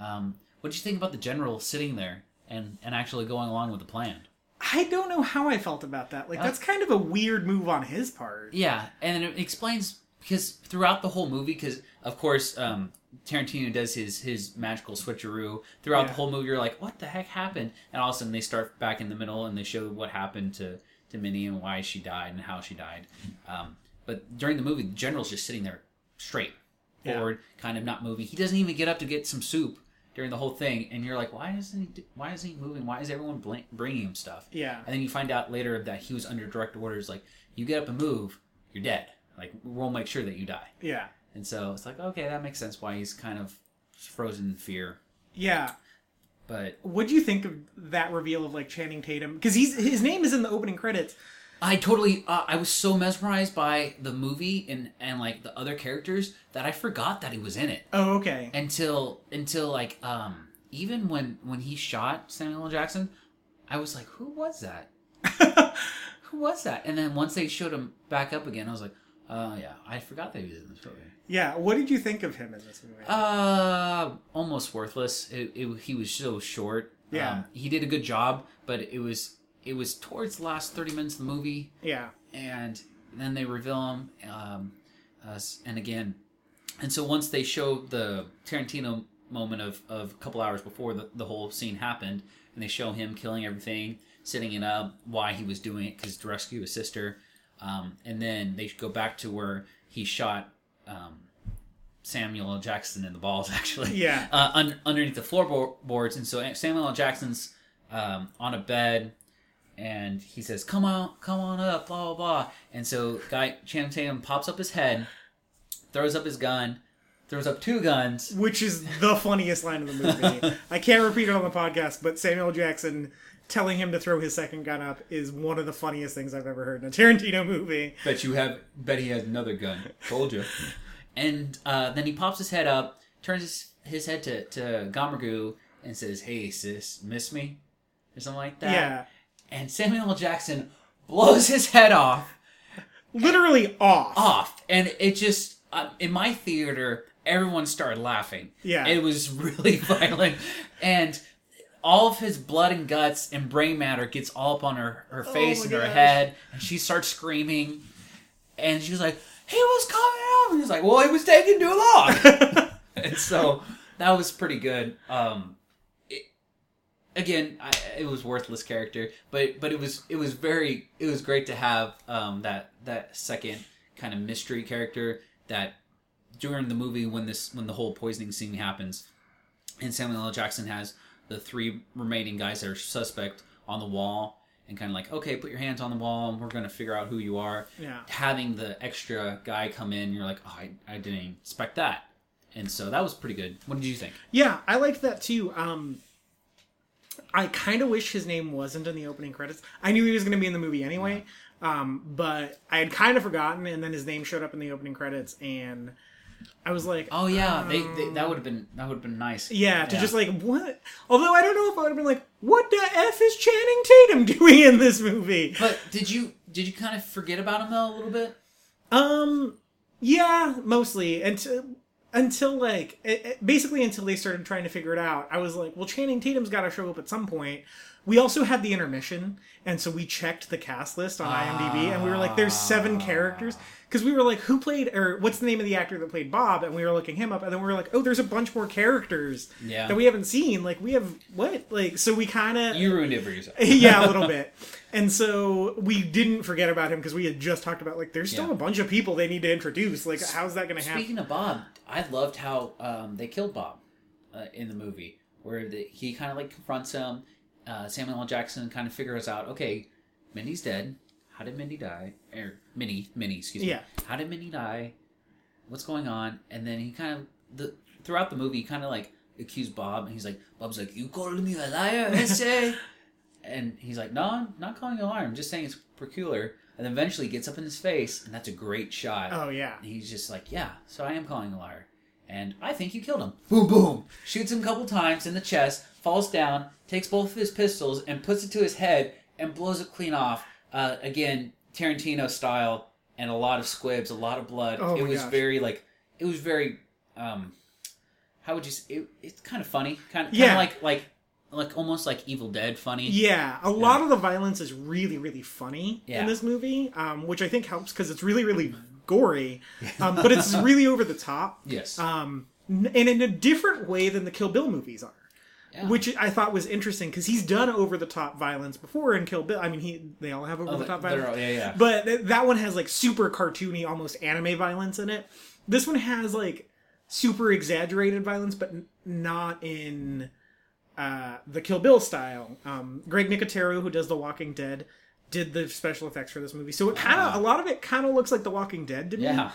um, what did you think about the general sitting there and and actually going along with the plan? I don't know how I felt about that. Like that's kind of a weird move on his part. Yeah, and it explains because throughout the whole movie, because of course um, Tarantino does his his magical switcheroo throughout Yeah. the whole movie. You're like, what the heck happened? And all of a sudden they start back in the middle and they show what happened to to Minnie and why she died and how she died. Um, but during the movie, the general's just sitting there straight Yeah. kind of not moving. He doesn't even get up to get some soup during the whole thing, and you're like, why isn't he? Why isn't he moving? Why is everyone bl- bringing him stuff? Yeah. And then you find out later that he was under direct orders, like, you get up and move, you're dead. Like, we'll make sure that you die. Yeah. And so it's like, okay, that makes sense why he's kind of frozen in fear. Yeah. But What do you think of that reveal of like Channing Tatum? Because he's his name is in the opening credits. I totally, uh, I was so mesmerized by the movie and, and like the other characters that I forgot that he was in it Oh, okay. until until like um even when when he shot Samuel L. Jackson, I was like, who was that? Who was that? And then once they showed him back up again, I was like, oh yeah, I forgot that he was in this movie. yeah. What did you think of him in this movie? Uh, almost worthless. It, it, he was so short. Yeah. Um, he did a good job, but it was it was towards the last thirty minutes of the movie, yeah. and then they reveal him. Um, uh, and again, and so once they show the Tarantino moment of, of a couple hours before the, the whole scene happened, and they show him killing everything, setting it up, why he was doing it, because to rescue his sister. Um, and then they go back to where he shot um, Samuel L. Jackson in the balls, actually. Yeah. Uh, un- underneath the floorboards. And so Samuel L. Jackson's um, on a bed and he says, "Come on, come on up," blah blah blah. And so, guy Channing Tatum pops up his head, throws up his gun, throws up two guns. Which is the funniest line of the movie. I can't repeat it on the podcast, but Samuel Jackson telling him to throw his second gun up is one of the funniest things I've ever heard in a Tarantino movie. Bet you have. Bet he has another gun. Told you. and uh, then he pops his head up, turns his, his head to to Gamargu, and says, "Hey sis, miss me?" Or something like that. Yeah. And Samuel L. Jackson blows his head off. Literally off. off, and it just uh, in my theater, everyone started laughing. Yeah. it was really violent, and all of his blood and guts and brain matter gets all up on her her face Oh and her gosh. head, and she starts screaming, and she was like, "He was coming out," and he's like, "Well, he was taking too long," and so that was pretty good. Um, again, I, it was worthless character, but but it was it was very it was great to have um, that that second kind of mystery character that during the movie when this when the whole poisoning scene happens, and Samuel L. Jackson has the three remaining guys that are suspect on the wall. And kind of like, okay, put your hands on the wall, and we're gonna figure out who you are. Yeah. Having the extra guy come in, you're like, oh, I, I didn't expect that, and so that was pretty good. What did you think? Yeah, I liked that too. Um, I kind of wish his name wasn't in the opening credits. I knew he was going to be in the movie anyway, um, but I had kind of forgotten, and then his name showed up in the opening credits, and I was like, Oh yeah, they, they that would have been that would have been nice. yeah, to just like what? Although I don't know if I would have been like, what the f is Channing Tatum doing in this movie? But did you did you kind of forget about him though a little bit? Um, yeah, mostly until until like it, it- basically until they started trying to figure it out. I was like, well, Channing Tatum's got to show up at some point. We also had the intermission, and so we checked the cast list on IMDb, and we were like, there's seven ah. characters because we were like, who played or what's the name of the actor that played Bob? And we were looking him up, and then we were like, oh, there's a bunch more characters Yeah. that we haven't seen. Like we have what? Like so we kind of You ruined it for yourself. yeah, a little bit. And so we didn't forget about him because we had just talked about like there's still Yeah. a bunch of people they need to introduce. Like, how's that going to happen? Speaking of Bob, I loved how um, they killed Bob uh, in the movie, where the, he kind of like confronts him. Uh, Samuel L. Jackson kind of figures out, okay, Mindy's dead. How did Mindy die? Or Minnie, Minnie, excuse me. Yeah. How did Mindy die? What's going on? And then he kind of the throughout the movie, he kind of like accused Bob, and he's like, Bob's like, you called me a liar, essay. and he's like, no, I'm not calling you a liar. I'm just saying it's peculiar. And eventually gets up in his face, and that's a great shot. Oh yeah, And he's just like, yeah, so I am calling a liar. And I think you killed him. Boom, boom. Shoots him a couple times in the chest, falls down, takes both of his pistols, and puts it to his head and blows it clean off. Uh, again, Tarantino style, and a lot of squibs, a lot of blood. Oh it was gosh. very, like, it was very, um, how would you? Say, It, it's kind of funny, kind of, Yeah. like like like almost like Evil Dead funny. Yeah, a lot of the violence is really, really funny Yeah. in this movie, um, which I think helps because it's really, really gory, um, but it's really over the top, Yes. um, and in a different way than the Kill Bill movies are. Yeah. Which I thought was interesting because he's done over the top violence before in Kill Bill. I mean, he they all have over Oh, the top they're violence, all- yeah, yeah. but th- that one has like super cartoony, almost anime violence in it. This one has like super exaggerated violence, but n- not in uh, the Kill Bill style. Um, Greg Nicotero, who does The Walking Dead, did the special effects for this movie, so it kind of Wow. a lot of it kind of looks like The Walking Dead to me. yeah.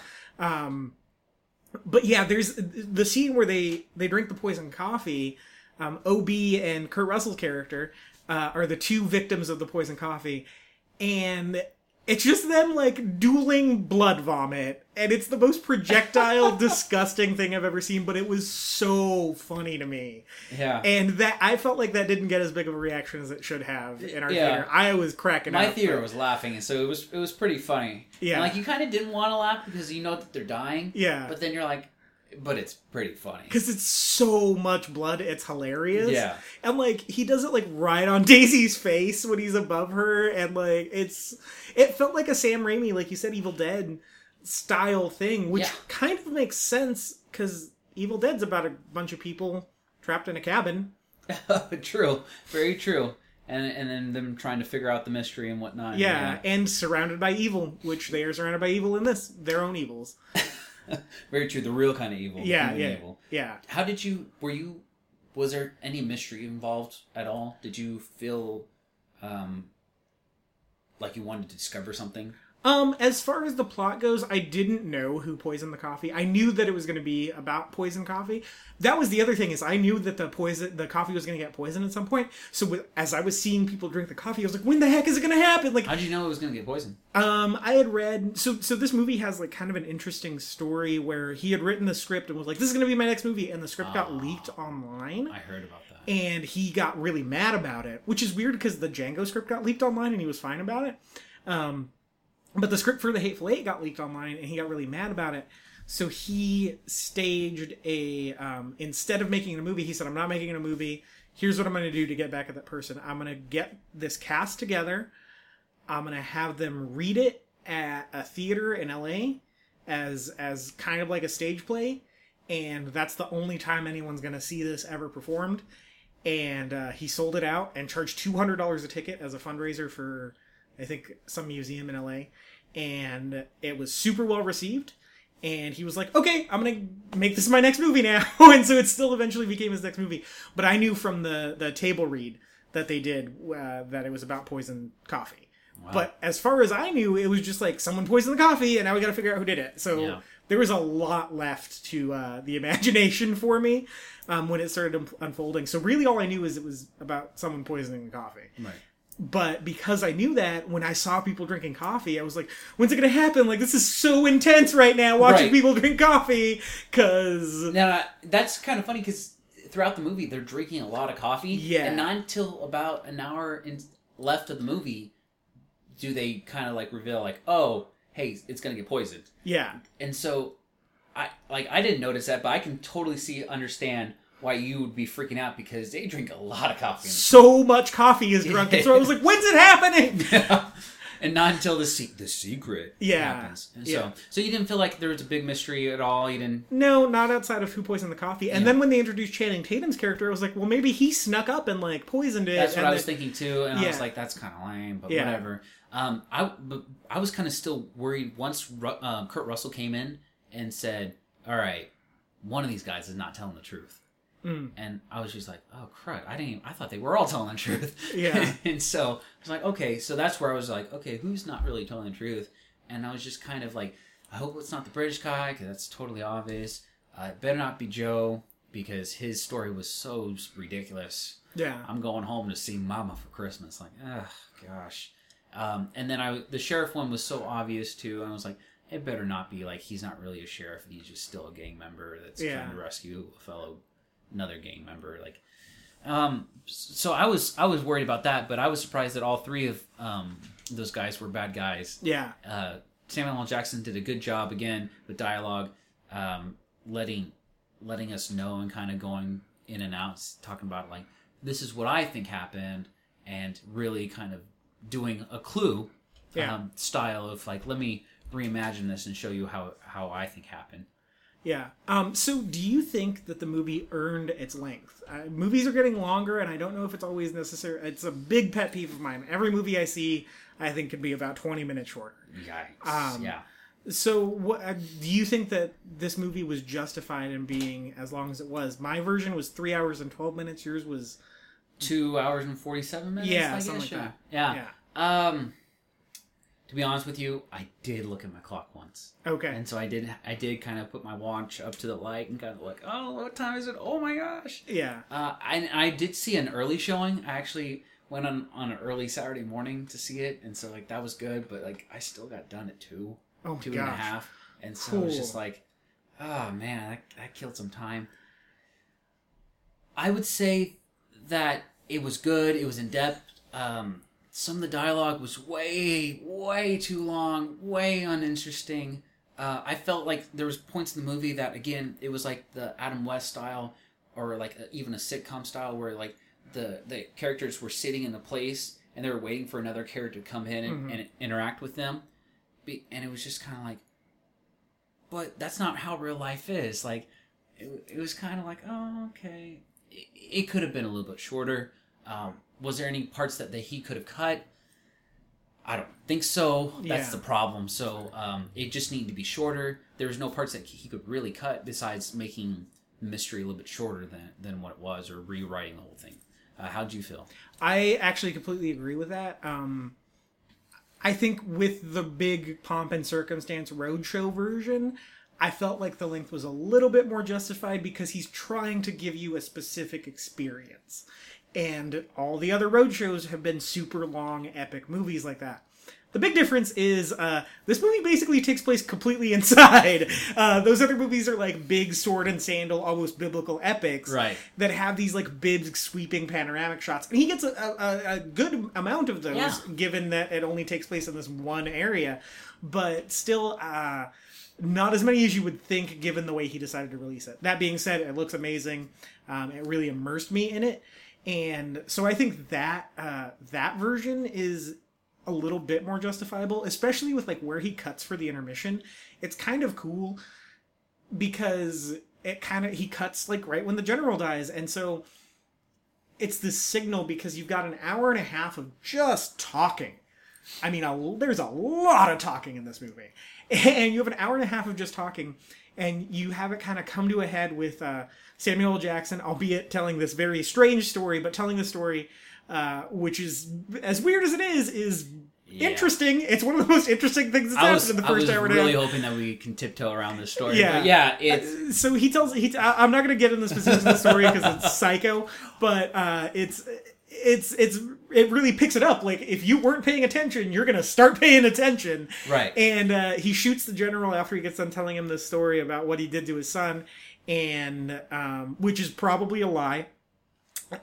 But yeah, there's the scene where they they drink the poison coffee. Um, Ob and Kurt Russell's character uh, are the two victims of the poison coffee, and it's just them like dueling blood vomit, and it's the most projectile, disgusting thing I've ever seen. But it was so funny to me, Yeah. and that I felt like that didn't get as big of a reaction as it should have in our Yeah. theater. I was cracking My up. theater was laughing, and so it was it was pretty funny. Yeah. And, like you kind of didn't want to laugh because you know that they're dying. Yeah. But then you're like, but it's pretty funny. because it's so much blood it's hilarious Yeah. and like he does it like right on daisy's face when he's above her and like it's it felt like a sam raimi like you said evil dead style thing which Yeah. kind of makes sense because evil dead's about a bunch of people trapped in a cabin true. Very true. And and then them trying to figure out the mystery and whatnot. yeah, and surrounded by evil which they are surrounded by evil in this their own evils Very true. The real kind of evil. yeah yeah Evil. yeah How did you? Were you? Was there any mystery involved at all? Did you feel um, like you wanted to discover something? Um, as far as the plot goes, I didn't know who poisoned the coffee. I knew that it was going to be about poison coffee. That was the other thing is I knew that the poison, the coffee was going to get poisoned at some point. So with, as I was seeing people drink the coffee, I was like, when the heck is it going to happen? Like, How did you know it was going to get poisoned? um, I had read so so this movie has like kind of an interesting story where he had written the script and was like, this is going to be my next movie, and the script got leaked online. I heard about that. and he got really mad about it, which is weird because the Django script got leaked online and he was fine about it. Um, but the script for the Hateful Eight got leaked online and he got really mad about it. So he staged a um, instead of making a movie, he said, "I'm not making a movie. Here's what I'm going to do to get back at that person. I'm going to get this cast together. I'm going to have them read it at a theater in LA as as kind of like a stage play." and that's the only time anyone's going to see this ever performed. And uh, he sold it out and charged two hundred dollars a ticket as a fundraiser for, I think, some museum in LA, and it was super well received. And he was like, "Okay, I'm gonna make this my next movie now," and so it still eventually became his next movie. But I knew from the the table read that they did uh, that it was about poison coffee. But as far as I knew, it was just like someone poisoned the coffee, and now we got to figure out who did it. So Yeah. there was a lot left to uh, the imagination for me um, when it started un- unfolding. So really, all I knew is it was about someone poisoning the coffee. Right. But because I knew that, when I saw people drinking coffee, I was like, "When's it gonna happen? Like this is so intense right now, watching Right. people drink coffee." Because Now that's kind of funny because throughout the movie they're drinking a lot of coffee. Yeah. And not until about an hour in, left of the movie do they kind of like reveal like, oh, hey, it's gonna get poisoned. yeah, And so, I like I didn't notice that, but I can totally see understand why you would be freaking out because they drink a lot of coffee. so much coffee is drunk, and so I was like, "When's it happening?" and not until the se- the secret Yeah. happens. And Yeah. so, so you didn't feel like there was a big mystery at all. You didn't. No, not outside of who poisoned the coffee. And Yeah. then when they introduced Channing Tatum's character, I was like, well, maybe he snuck up and like poisoned it. That's what and I was then- thinking too, and I was like, "That's kind of lame," but Yeah. whatever. Um, I but I was kind of still worried once Ru- um, Kurt Russell came in and said, "All right, one of these guys is not telling the truth," Mm. and I was just like, "Oh crud! I didn't. Even, I thought they were all telling the truth." Yeah. and so I was like, "Okay," so that's where I was like, "Okay, who's not really telling the truth?" And I was just kind of like, "I hope it's not the British guy because that's totally obvious. Uh, it better not be Joe." Because his story was so ridiculous. Yeah. I'm going home to see Mama for Christmas. Like, ugh, gosh. Um, and then I, the sheriff one was so obvious too, and I was like, it better not be like he's not really a sheriff and he's just still a gang member that's Yeah. trying to rescue a fellow, another gang member. Like, um, so I was I was worried about that, but I was surprised that all three of um those guys were bad guys. Yeah. Uh, Samuel L. Jackson did a good job again with dialogue, um, letting letting us know and kind of going in and out, talking about like this is what I think happened, and really kind of doing a clue Yeah. um, style of like let me reimagine this and show you how how I think happened. Yeah. Um, so, do you think that the movie earned its length? Uh, movies are getting longer, and I don't know if it's always necessary. It's a big pet peeve of mine. Every movie I see, I think, could be about 20 minutes shorter. Yikes! Um, yeah. So, what, uh, do you think that this movie was justified in being as long as it was? My version was three hours and 12 minutes. Yours was. Two hours and forty seven minutes. Yeah, I something guess, like yeah. that. Yeah. Um, to be honest with you, I did look at my clock once, Okay. and so I did. I did kind of put my watch up to the light and kind of like, oh, what time is it? Oh my gosh! Yeah. Uh, I I did see an early showing. I actually went on on an early Saturday morning to see it, and so like that was good. But like I still got done at two, Oh my two and a half, and so it was just like, oh man, that, that killed some time. I would say that it was good. It was in depth. Um, some of the dialogue was way, way too long, way uninteresting. Uh, I felt like there was points in the movie that again it was like the Adam West style, or like a, even a sitcom style where like the the characters were sitting in the place and they were waiting for another character to come in and, and interact with them, Be, and it was just kind of like, but that's not how real life is. Like, it, it was kind of like, oh okay, it, it could have been a little bit shorter. Um, was there any parts that, that he could have cut? I don't think so. That's Yeah. the problem. So um, it just needed to be shorter. There was no parts that he could really cut besides making the mystery a little bit shorter than, than what it was or rewriting the whole thing. Uh, how'd you feel? I actually completely agree with that. Um, I think with the big pomp and circumstance roadshow version, I felt like the length was a little bit more justified because he's trying to give you a specific experience. And all the other road shows have been super long, epic movies like that. The big difference is uh, this movie basically takes place completely inside. Uh, those other movies are like big sword and sandal, almost biblical epics Right. that have these like big sweeping panoramic shots, and he gets a, a, a good amount of those, Yeah. given that it only takes place in this one area. But still, uh, not as many as you would think, given the way he decided to release it. That being said, it looks amazing. Um, it really immersed me in it, and so I think that uh, that version is a little bit more justifiable, especially with like where he cuts for the intermission. It's kind of cool because it kind of he cuts like right when the general dies, and so it's this signal because you've got an hour and a half of just talking. I mean, a, there's a lot of talking in this movie, and you have an hour and a half of just talking, and you have it kind of come to a head with uh, Samuel Jackson, albeit telling this very strange story, but telling the story, uh, which is as weird as it is, is interesting. It's one of the most interesting things that's I happened was, in the I first was hour really hoping that we can tiptoe around this story. Yeah. But yeah, it's so he tells he I- i'm not going to get into the specifics of the story because it's psycho but uh it's it's it's it really picks it up like if you weren't paying attention you're going to start paying attention Right. and uh he shoots the general after he gets done telling him this story about what he did to his son and um which is probably a lie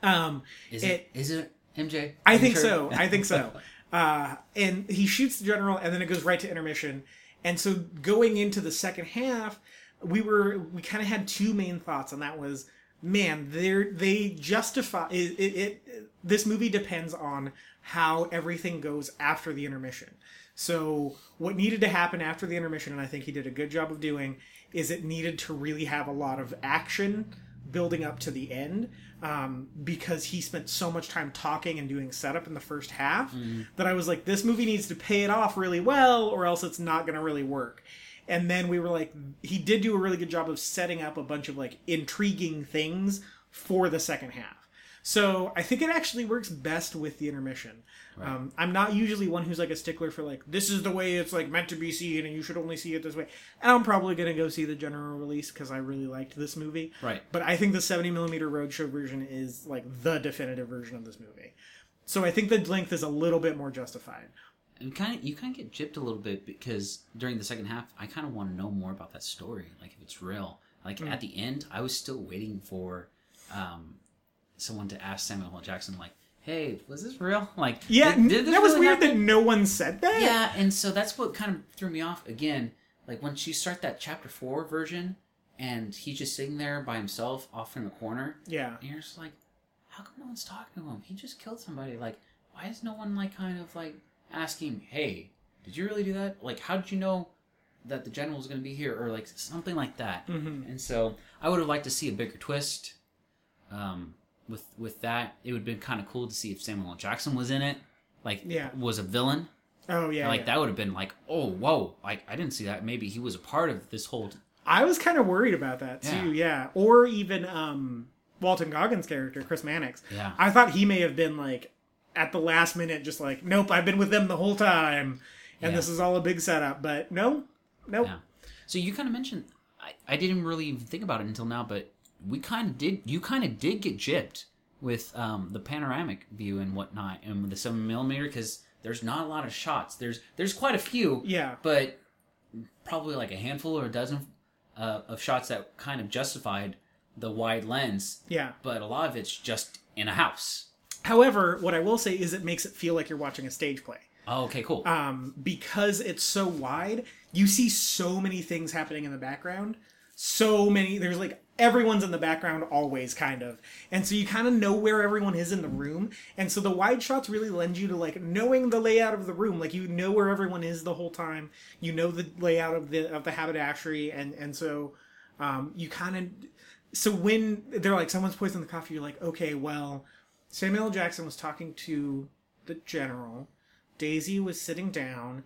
um is it, is it MJ? I think sure? so. I think so. Uh, and he shoots the general, and then it goes right to intermission. And so going into the second half, we were we kind of had two main thoughts, and that was, man, they they justify it, it, it. This movie depends on how everything goes after the intermission. So what needed to happen after the intermission, and I think he did a good job of doing, is it needed to really have a lot of action building up to the end um, because he spent so much time talking and doing setup in the first half that I was like, this movie needs to pay it off really well, or else it's not going to really work. And then we were like, he did do a really good job of setting up a bunch of like intriguing things for the second half. So I think it actually works best with the intermission. Um, I'm not usually one who's like a stickler for like this is the way it's like meant to be seen, and you should only see it this way. And I'm probably gonna go see the general release because I really liked this movie. Right. But I think the 70 millimeter roadshow version is like the definitive version of this movie. So I think the length is a little bit more justified. and kind of you kind of get gypped a little bit because during the second half i kind of want to know more about that story like if it's real like Hmm. at the end i was still waiting for um, someone to ask samuel L. jackson like hey was this real like Yeah, did- did that was really weird that no one said that. yeah and so that's what kind of threw me off again like once you start that chapter four version and he's just sitting there by himself off in the corner. Yeah. And you're just like, how come no one's talking to him? He just killed somebody. Like, why is no one like kind of like asking, hey, did you really do that? Like, how did you know that the general was going to be here, or like something like that? Mhm. And so I would have liked to see a bigger twist. Um, with with that, it would have been kind of cool to see if Samuel L. Jackson was in it, like Yeah. was a villain. Oh yeah. like yeah. that would have been like, oh whoa, like I didn't see that. Maybe he was a part of this whole. I was kind of worried about that too. Yeah. Or even um, Walton Goggins' character, Chris Mannix. Yeah. I thought he may have been like at the last minute, just like, nope, I've been with them the whole time, and Yeah. this is all a big setup. But no, nope. Yeah. So you kind of mentioned I, I didn't really even think about it until now, but we kind of did. You kind of did get gypped with um, the panoramic view and whatnot, and the seven millimeter because there's not a lot of shots. There's there's quite a few, Yeah. but probably like a handful or a dozen uh, of shots that kind of justified the wide lens. Yeah. But a lot of it's just in a house. However, what I will say is it makes it feel like you're watching a stage play. Oh, okay, cool. um, because it's so wide, you see so many things happening in the background. So many, there's like everyone's in the background always, kind of. And so you kind of know where everyone is in the room. And so the wide shots really lend you to like knowing the layout of the room. Like you know where everyone is the whole time. You know the layout of the of the haberdashery, and and so um, you kind of. So when they're like someone's poisoning the coffee, you're like, okay, well, Samuel. Jackson was talking to the general. Daisy was sitting down.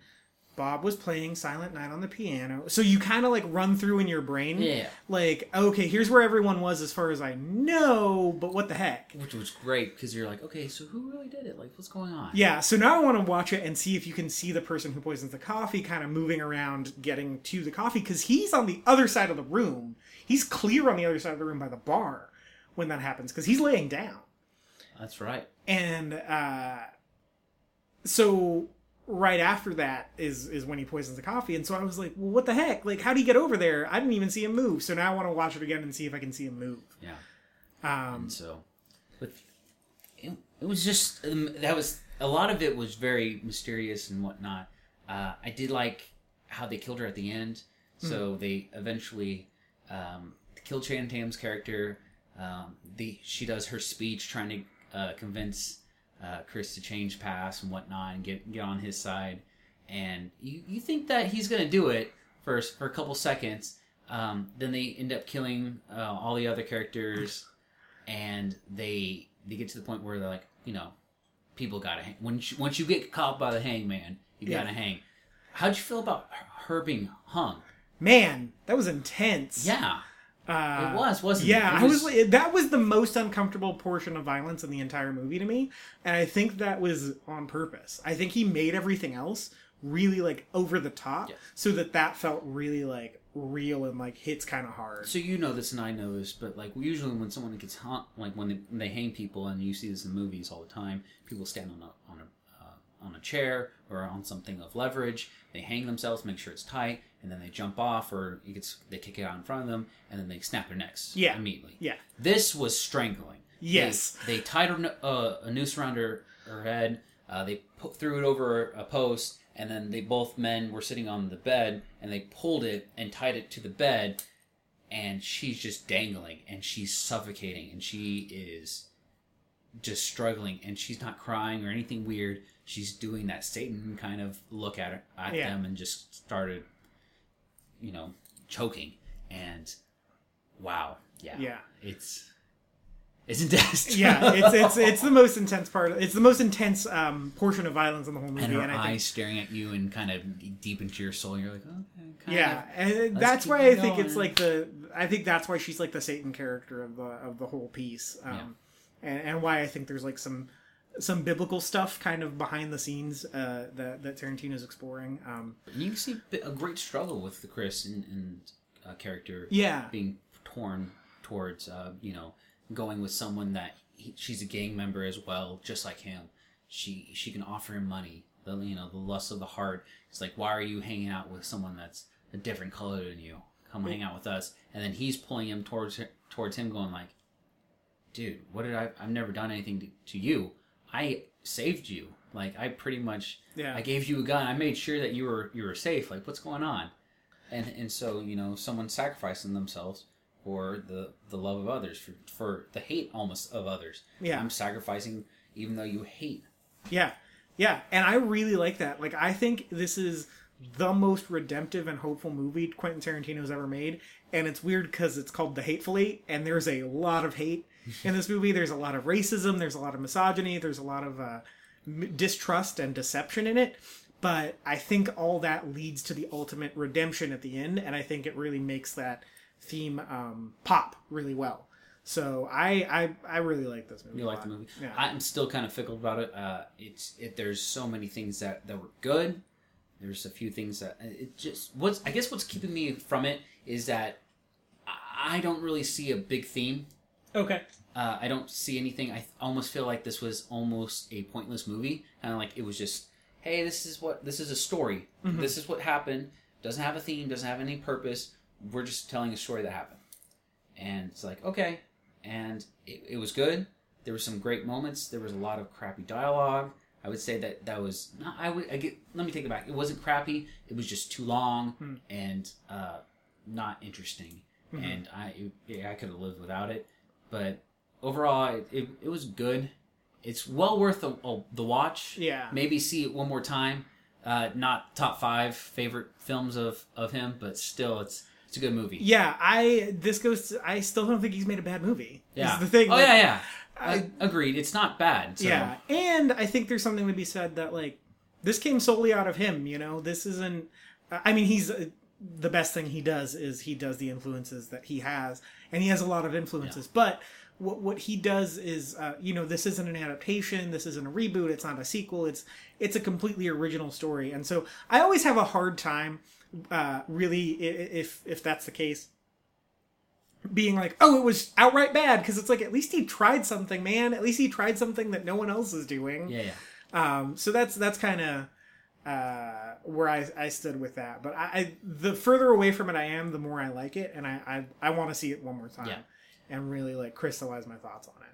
Bob was playing Silent Night on the piano. So you kind of like run through in your brain. Yeah. Like, okay, here's where everyone was as far as I know, but what the heck? Which was great because you're like, okay, so who really did it? Like, what's going on? Yeah, so now I want to watch it and see if you can see the person who poisons the coffee kind of moving around getting to the coffee because he's on the other side of the room. He's clear on the other side of the room by the bar when that happens because he's laying down. That's right. and uh, so right after that is is when he poisons the coffee and so i was like well what the heck like how do you get over there i didn't even see him move so now i want to watch it again and see if i can see him move Yeah. um And so, but it, it was just um, that was a lot of it was very mysterious and whatnot. Uh, I did like how they killed her at the end. So they eventually um, killed Chan Tam's character. Um, the she does her speech trying to uh, convince uh, Chris to change paths and whatnot and get get on his side. And you, you think that he's gonna do it for for a couple seconds. Um, then they end up killing uh, all the other characters and they they get to the point where they're like, you know, people gotta hang. Once you, once you get caught by the hangman, you gotta hang. How'd you feel about her being hung? man that was intense Yeah, uh, it was, wasn't it? yeah It i was like that was the most uncomfortable portion of violence in the entire movie to me and i think that was on purpose i think he made everything else really like over the top Yeah. so that that felt really like real and like hits kind of hard So you know this and I know this, but like usually when someone gets hung, like when they, when they hang people, and you see this in movies all the time, people stand on a on a on a chair or on something of leverage. They hang themselves, make sure it's tight, and then they jump off, or it gets they kick it out in front of them, and then they snap their necks. Yeah. immediately. yeah This was strangling. Yes. They, they tied her, uh, a noose around her, her head. Uh, they put, threw it over a post, and then they both men were sitting on the bed, and they pulled it and tied it to the bed, and she's just dangling, and she's suffocating, and she is just struggling, and she's not crying or anything weird. She's doing that Satan kind of look at her, at Yeah. them, and just started, you know, choking, and wow, yeah, yeah it's it's intense. yeah, it's it's it's the most intense part. It's the most intense um, portion of violence in the whole movie, and and, her I eyes think staring at you and kind of deep into your soul. You're like, okay, kind yeah, of. and that's why I think it's like the I think that's why she's like the Satan character of the of the whole piece, um, and and why I think there's like some some biblical stuff kind of behind the scenes uh, that that Tarantino's exploring. Um, you can see a great struggle with the Chris and, and uh, character yeah, being torn towards, uh, you know, going with someone that he, she's a gang member as well, just like him. She she can offer him money. The you know the lust of the heart. It's like, why are you hanging out with someone that's a different color than you? Come hang out with us. And then he's pulling him towards towards him, going like, dude, what did I? I've never done anything to, to you. I saved you. Like I pretty much Yeah. I gave you a gun. I made sure that you were you were safe. Like what's going on? and and so you know someone sacrificing themselves for the the love of others for for the hate almost of others Yeah. i'm sacrificing even though you hate Yeah. Yeah. And I really like that. Like, I think this is the most redemptive and hopeful movie Quentin Tarantino's ever made. And it's weird because it's called The Hateful Eight, and there's a lot of hate in this movie. There's a lot of racism, there's a lot of misogyny, there's a lot of uh, distrust and deception in it. But I think all that leads to the ultimate redemption at the end, and I think it really makes that theme um, pop really well. So I, I I really like this movie. you like the movie Yeah. i'm still kind of fickle about it uh it's it there's so many things that that were good there's a few things that it just what's i guess what's keeping me from it is that I don't really see a big theme okay. Uh, I don't see anything. I almost feel like this was almost a pointless movie, kind of like it was just, hey, this is what this is a story. This is what happened. Doesn't have a theme. Doesn't have any purpose. We're just telling a story that happened, and it's like okay, and it, it was good. There were some great moments. There was a lot of crappy dialogue. I would say that that was not. I would. I get. Let me take it back. It wasn't crappy. It was just too long and uh, not interesting. And I, it, yeah, I could have lived without it. But overall, it, it, it was good. It's well worth the, oh, the watch. Yeah. Maybe see it one more time. Uh, not top five favorite films of, of him, but still, it's it's a good movie. Yeah, I this goes. To, I still don't think he's made a bad movie. Yeah. is the thing. Oh like, yeah, yeah. I- agreed. It's not bad. So. yeah, and I think there's something to be said that like this came solely out of him. You know, this isn't. I mean, he's uh, the best thing he does is he does the influences that he has, and he has a lot of influences. But what what he does is, uh, you know, this isn't an adaptation. This isn't a reboot. It's not a sequel. It's it's a completely original story. And so I always have a hard time, uh, really, if if that's the case. Being like, oh, it was outright bad because it's like at least he tried something, man. At least he tried something that no one else is doing. Yeah, yeah. Um, so that's that's kind of uh, where I, I stood with that. But I, I the further away from it I am, the more I like it, and I I, I want to see it one more time Yeah. and really like crystallize my thoughts on it.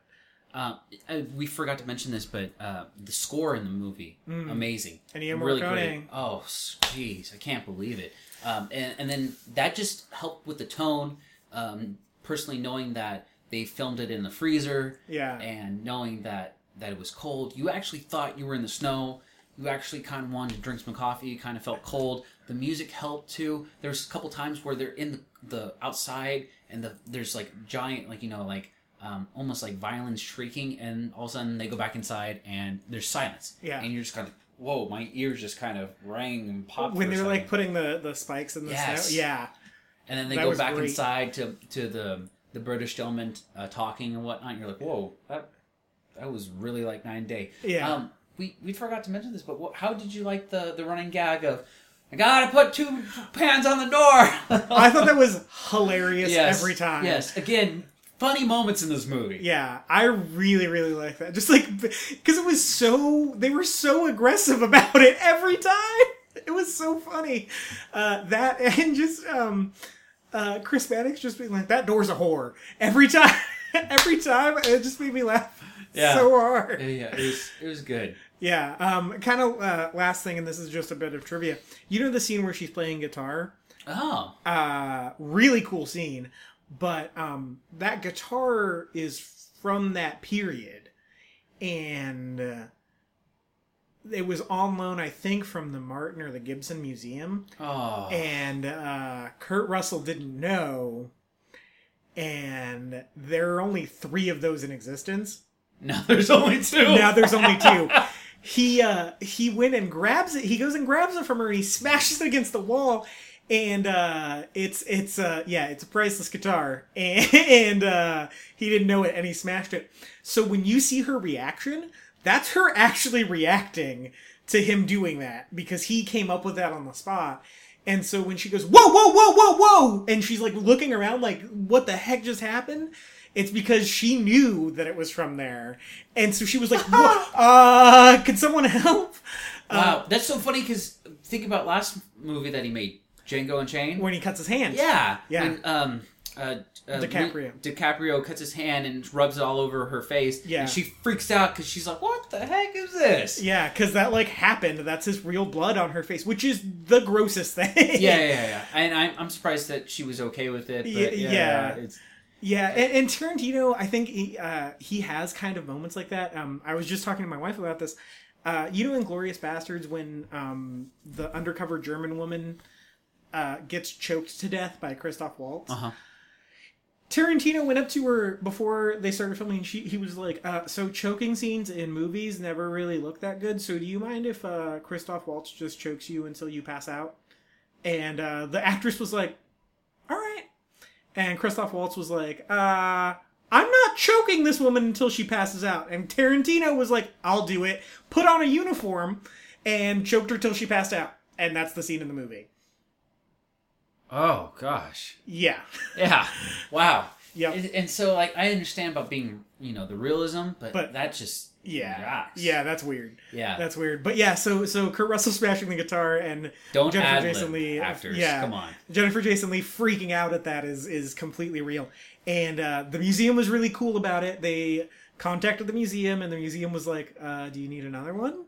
Uh, I, we forgot to mention this, but uh, the score in the movie, amazing. Ennio really Morricone. great. Oh, jeez, I can't believe it. Um, and, and then that just helped with the tone. Um, personally, knowing that they filmed it in the freezer, Yeah. and knowing that that it was cold, you actually thought you were in the snow. You actually kind of wanted to drink some coffee. You kind of felt cold. The music helped too. There's a couple times where they're in the, the outside and the there's like giant like you know like um, almost like violins shrieking, and all of a sudden they go back inside and there's silence. Yeah. and you're just kind of whoa, my ears just kind of rang and popped. when they're like putting the the spikes in the Yes. snow. Yeah. and then they that go back great. inside to to the the British gentleman uh, talking and whatnot. And you're like, whoa, that that was really like nine day. Yeah. Um, we we forgot to mention this, but what, how did you like the the running gag of? I gotta put two pans on the door. I thought that was hilarious yes, every time. Yes, again, funny moments in this movie. Yeah, I really, really like that. Just like because it was so they were so aggressive about it every time. It was so funny. Uh, that and just um, uh, Chris Mannix just being like, "That door's a whore." Every time, every time, it just made me laugh Yeah. so hard. Yeah, yeah, it was it was good. Yeah. Um, kind of uh, last thing, and this is just a bit of trivia. You know the scene where she's playing guitar? Oh, uh, really cool scene. But um, that guitar is from that period, and uh, it was on loan, I think, from the Martin or the Gibson Museum. oh, And uh, Kurt Russell didn't know, and there are only three of those in existence now there's only two. now there's only two. He uh he went and grabs it. He goes and grabs it from her and he smashes it against the wall. And uh it's it's uh yeah, it's a priceless guitar. And, and uh he didn't know it and he smashed it. So when you see her reaction, that's her actually reacting to him doing that because he came up with that on the spot. And so when she goes, whoa, whoa, whoa, whoa, whoa, and she's like looking around like, what the heck just happened? It's because she knew that it was from there. And so she was like, what? Uh, can someone help? Wow, that's so funny because think about last movie that he made, Django Unchained. when he cuts his hand. Yeah, Yeah. When, um, uh, uh, DiCaprio. DiCaprio cuts his hand and rubs it all over her face. Yeah. and she freaks out because she's like, "What the heck is this?" Yeah, because that like happened. That's his real blood on her face, which is the grossest thing. yeah, yeah, yeah. yeah. And I'm, I'm surprised that she was okay with it. But Yeah, yeah, yeah. it's Yeah, and, and Tarantino, I think he uh, he has kind of moments like that. Um, I was just talking to my wife about this. Uh, you know, Inglourious Basterds, when um, the undercover German woman uh, gets choked to death by Christoph Waltz, uh huh. Tarantino went up to her before they started filming. She he was like, uh, "So choking scenes in movies never really look that good. So do you mind if uh, Christoph Waltz just chokes you until you pass out?" And uh, the actress was like. And Christoph Waltz was like, uh, I'm not choking this woman until she passes out. And Tarantino was like, I'll do it. Put on a uniform and choked her till she passed out. And that's the scene in the movie. Oh gosh. Yeah. Yeah. Wow. Yeah. And, and so, like, I understand about being, you know, the realism, but, But- that just Yeah. rocks. Yeah, that's weird. yeah. That's weird. But yeah, so so Kurt Russell smashing the guitar and Don't Jennifer Jason Lee actors. Yeah. Come on. Jennifer Jason Lee freaking out at that is is completely real. And uh, the museum was really cool about it. They contacted the museum, and the museum was like, uh, "Do you need another one?"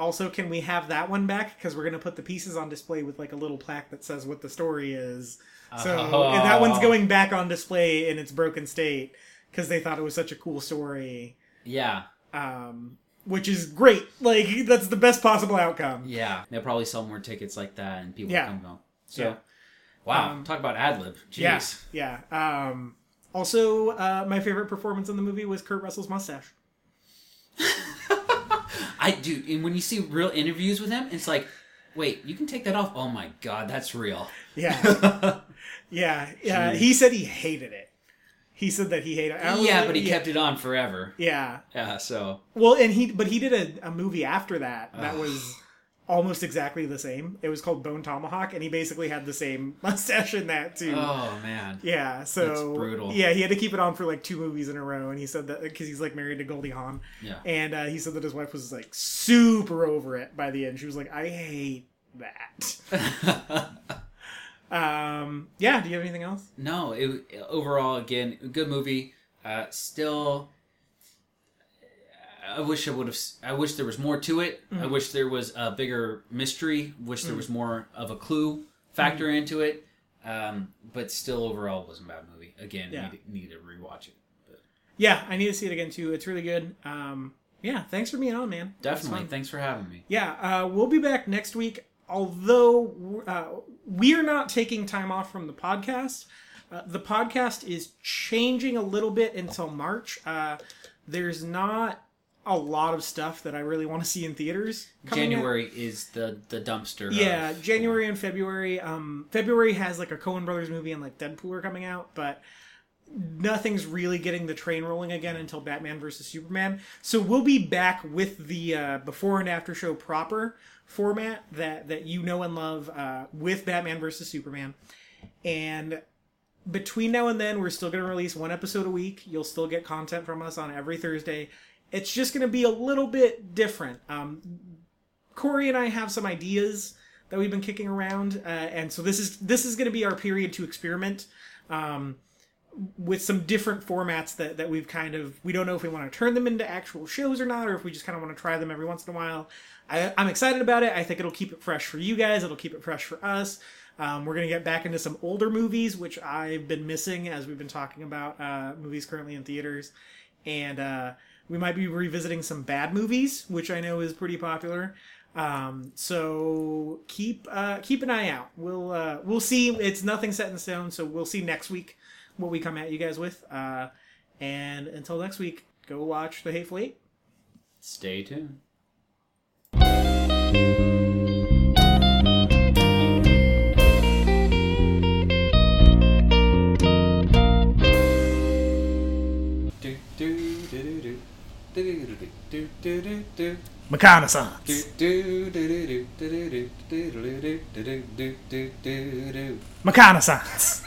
Also, can we have that one back? Because we're gonna put the pieces on display with like a little plaque that says what the story is. So Oh. that one's going back on display in its broken state because they thought it was such a cool story. Yeah. Um, which is great. Like that's the best possible outcome. Yeah. They'll probably sell more tickets like that, and people Yeah. come go. So, Yeah. wow. Um, talk about ad lib. Yeah, Jeez. yeah. Um, also, uh, my favorite performance in the movie was Kurt Russell's mustache. I do. And when you see real interviews with him, it's like, wait, you can take that off. Oh my god, that's real. Yeah, yeah, yeah. Jeez. He said he hated it. He said that he hated it. Yeah, like, but he yeah, kept it on forever. Yeah. Yeah. So. Well, and he, but he did a, a movie after that that was almost exactly the same. It was called Bone Tomahawk, and he basically had the same mustache in that too. Oh man. Yeah, so That's brutal. Yeah, he had to keep it on for like two movies in a row, and he said that because he's like married to Goldie Hawn, Yeah. and uh, he said that his wife was like super over it by the end. She was like, "I hate that." Um, yeah. Do you have anything else? no. It overall again good movie. Uh, still. I wish I would have. I wish there was more to it. I Mm-hmm. wish there was a bigger mystery. Wish there was Mm. more of a clue factor Mm-hmm. into it. Um, but still, overall, it wasn't a bad movie. Again, Yeah. need, need to rewatch it. But Yeah, I need to see it again too. It's really good. Um, yeah. Thanks for being on, man. Definitely, thanks for having me. Yeah, uh, we'll be back next week. Although uh, we are not taking time off from the podcast, uh, the podcast is changing a little bit until March. Uh, there's not a lot of stuff that I really want to see in theaters. coming out. January is the the dumpster. Yeah, of- January and February. Um, February has like a Coen Brothers movie and like Deadpool are coming out, but nothing's really getting the train rolling again until Batman versus Superman. So we'll be back with the uh, before and after show proper format that that you know and love uh, with Batman versus Superman, and between now and then we're still going to release one episode a week. You'll still get content from us on every Thursday. It's just going to be a little bit different. Um, Corey and I have some ideas that we've been kicking around, uh, and so this is this is going to be our period to experiment um, with some different formats that that we've kind of we don't know if we want to turn them into actual shows or not, or if we just kind of want to try them every once in a while. I, I'm excited about it. I think it'll keep it fresh for you guys. It'll keep it fresh for us. Um, we're going to get back into some older movies, which I've been missing as we've been talking about uh, movies currently in theaters, and uh, we might be revisiting some bad movies, which I know is pretty popular. Um, so keep uh, keep an eye out. We'll uh, we'll see. It's nothing set in stone, so we'll see next week what we come at you guys with. Uh, and until next week, go watch The Hateful Eight. Stay tuned. Reconnaissance. Reconnaissance.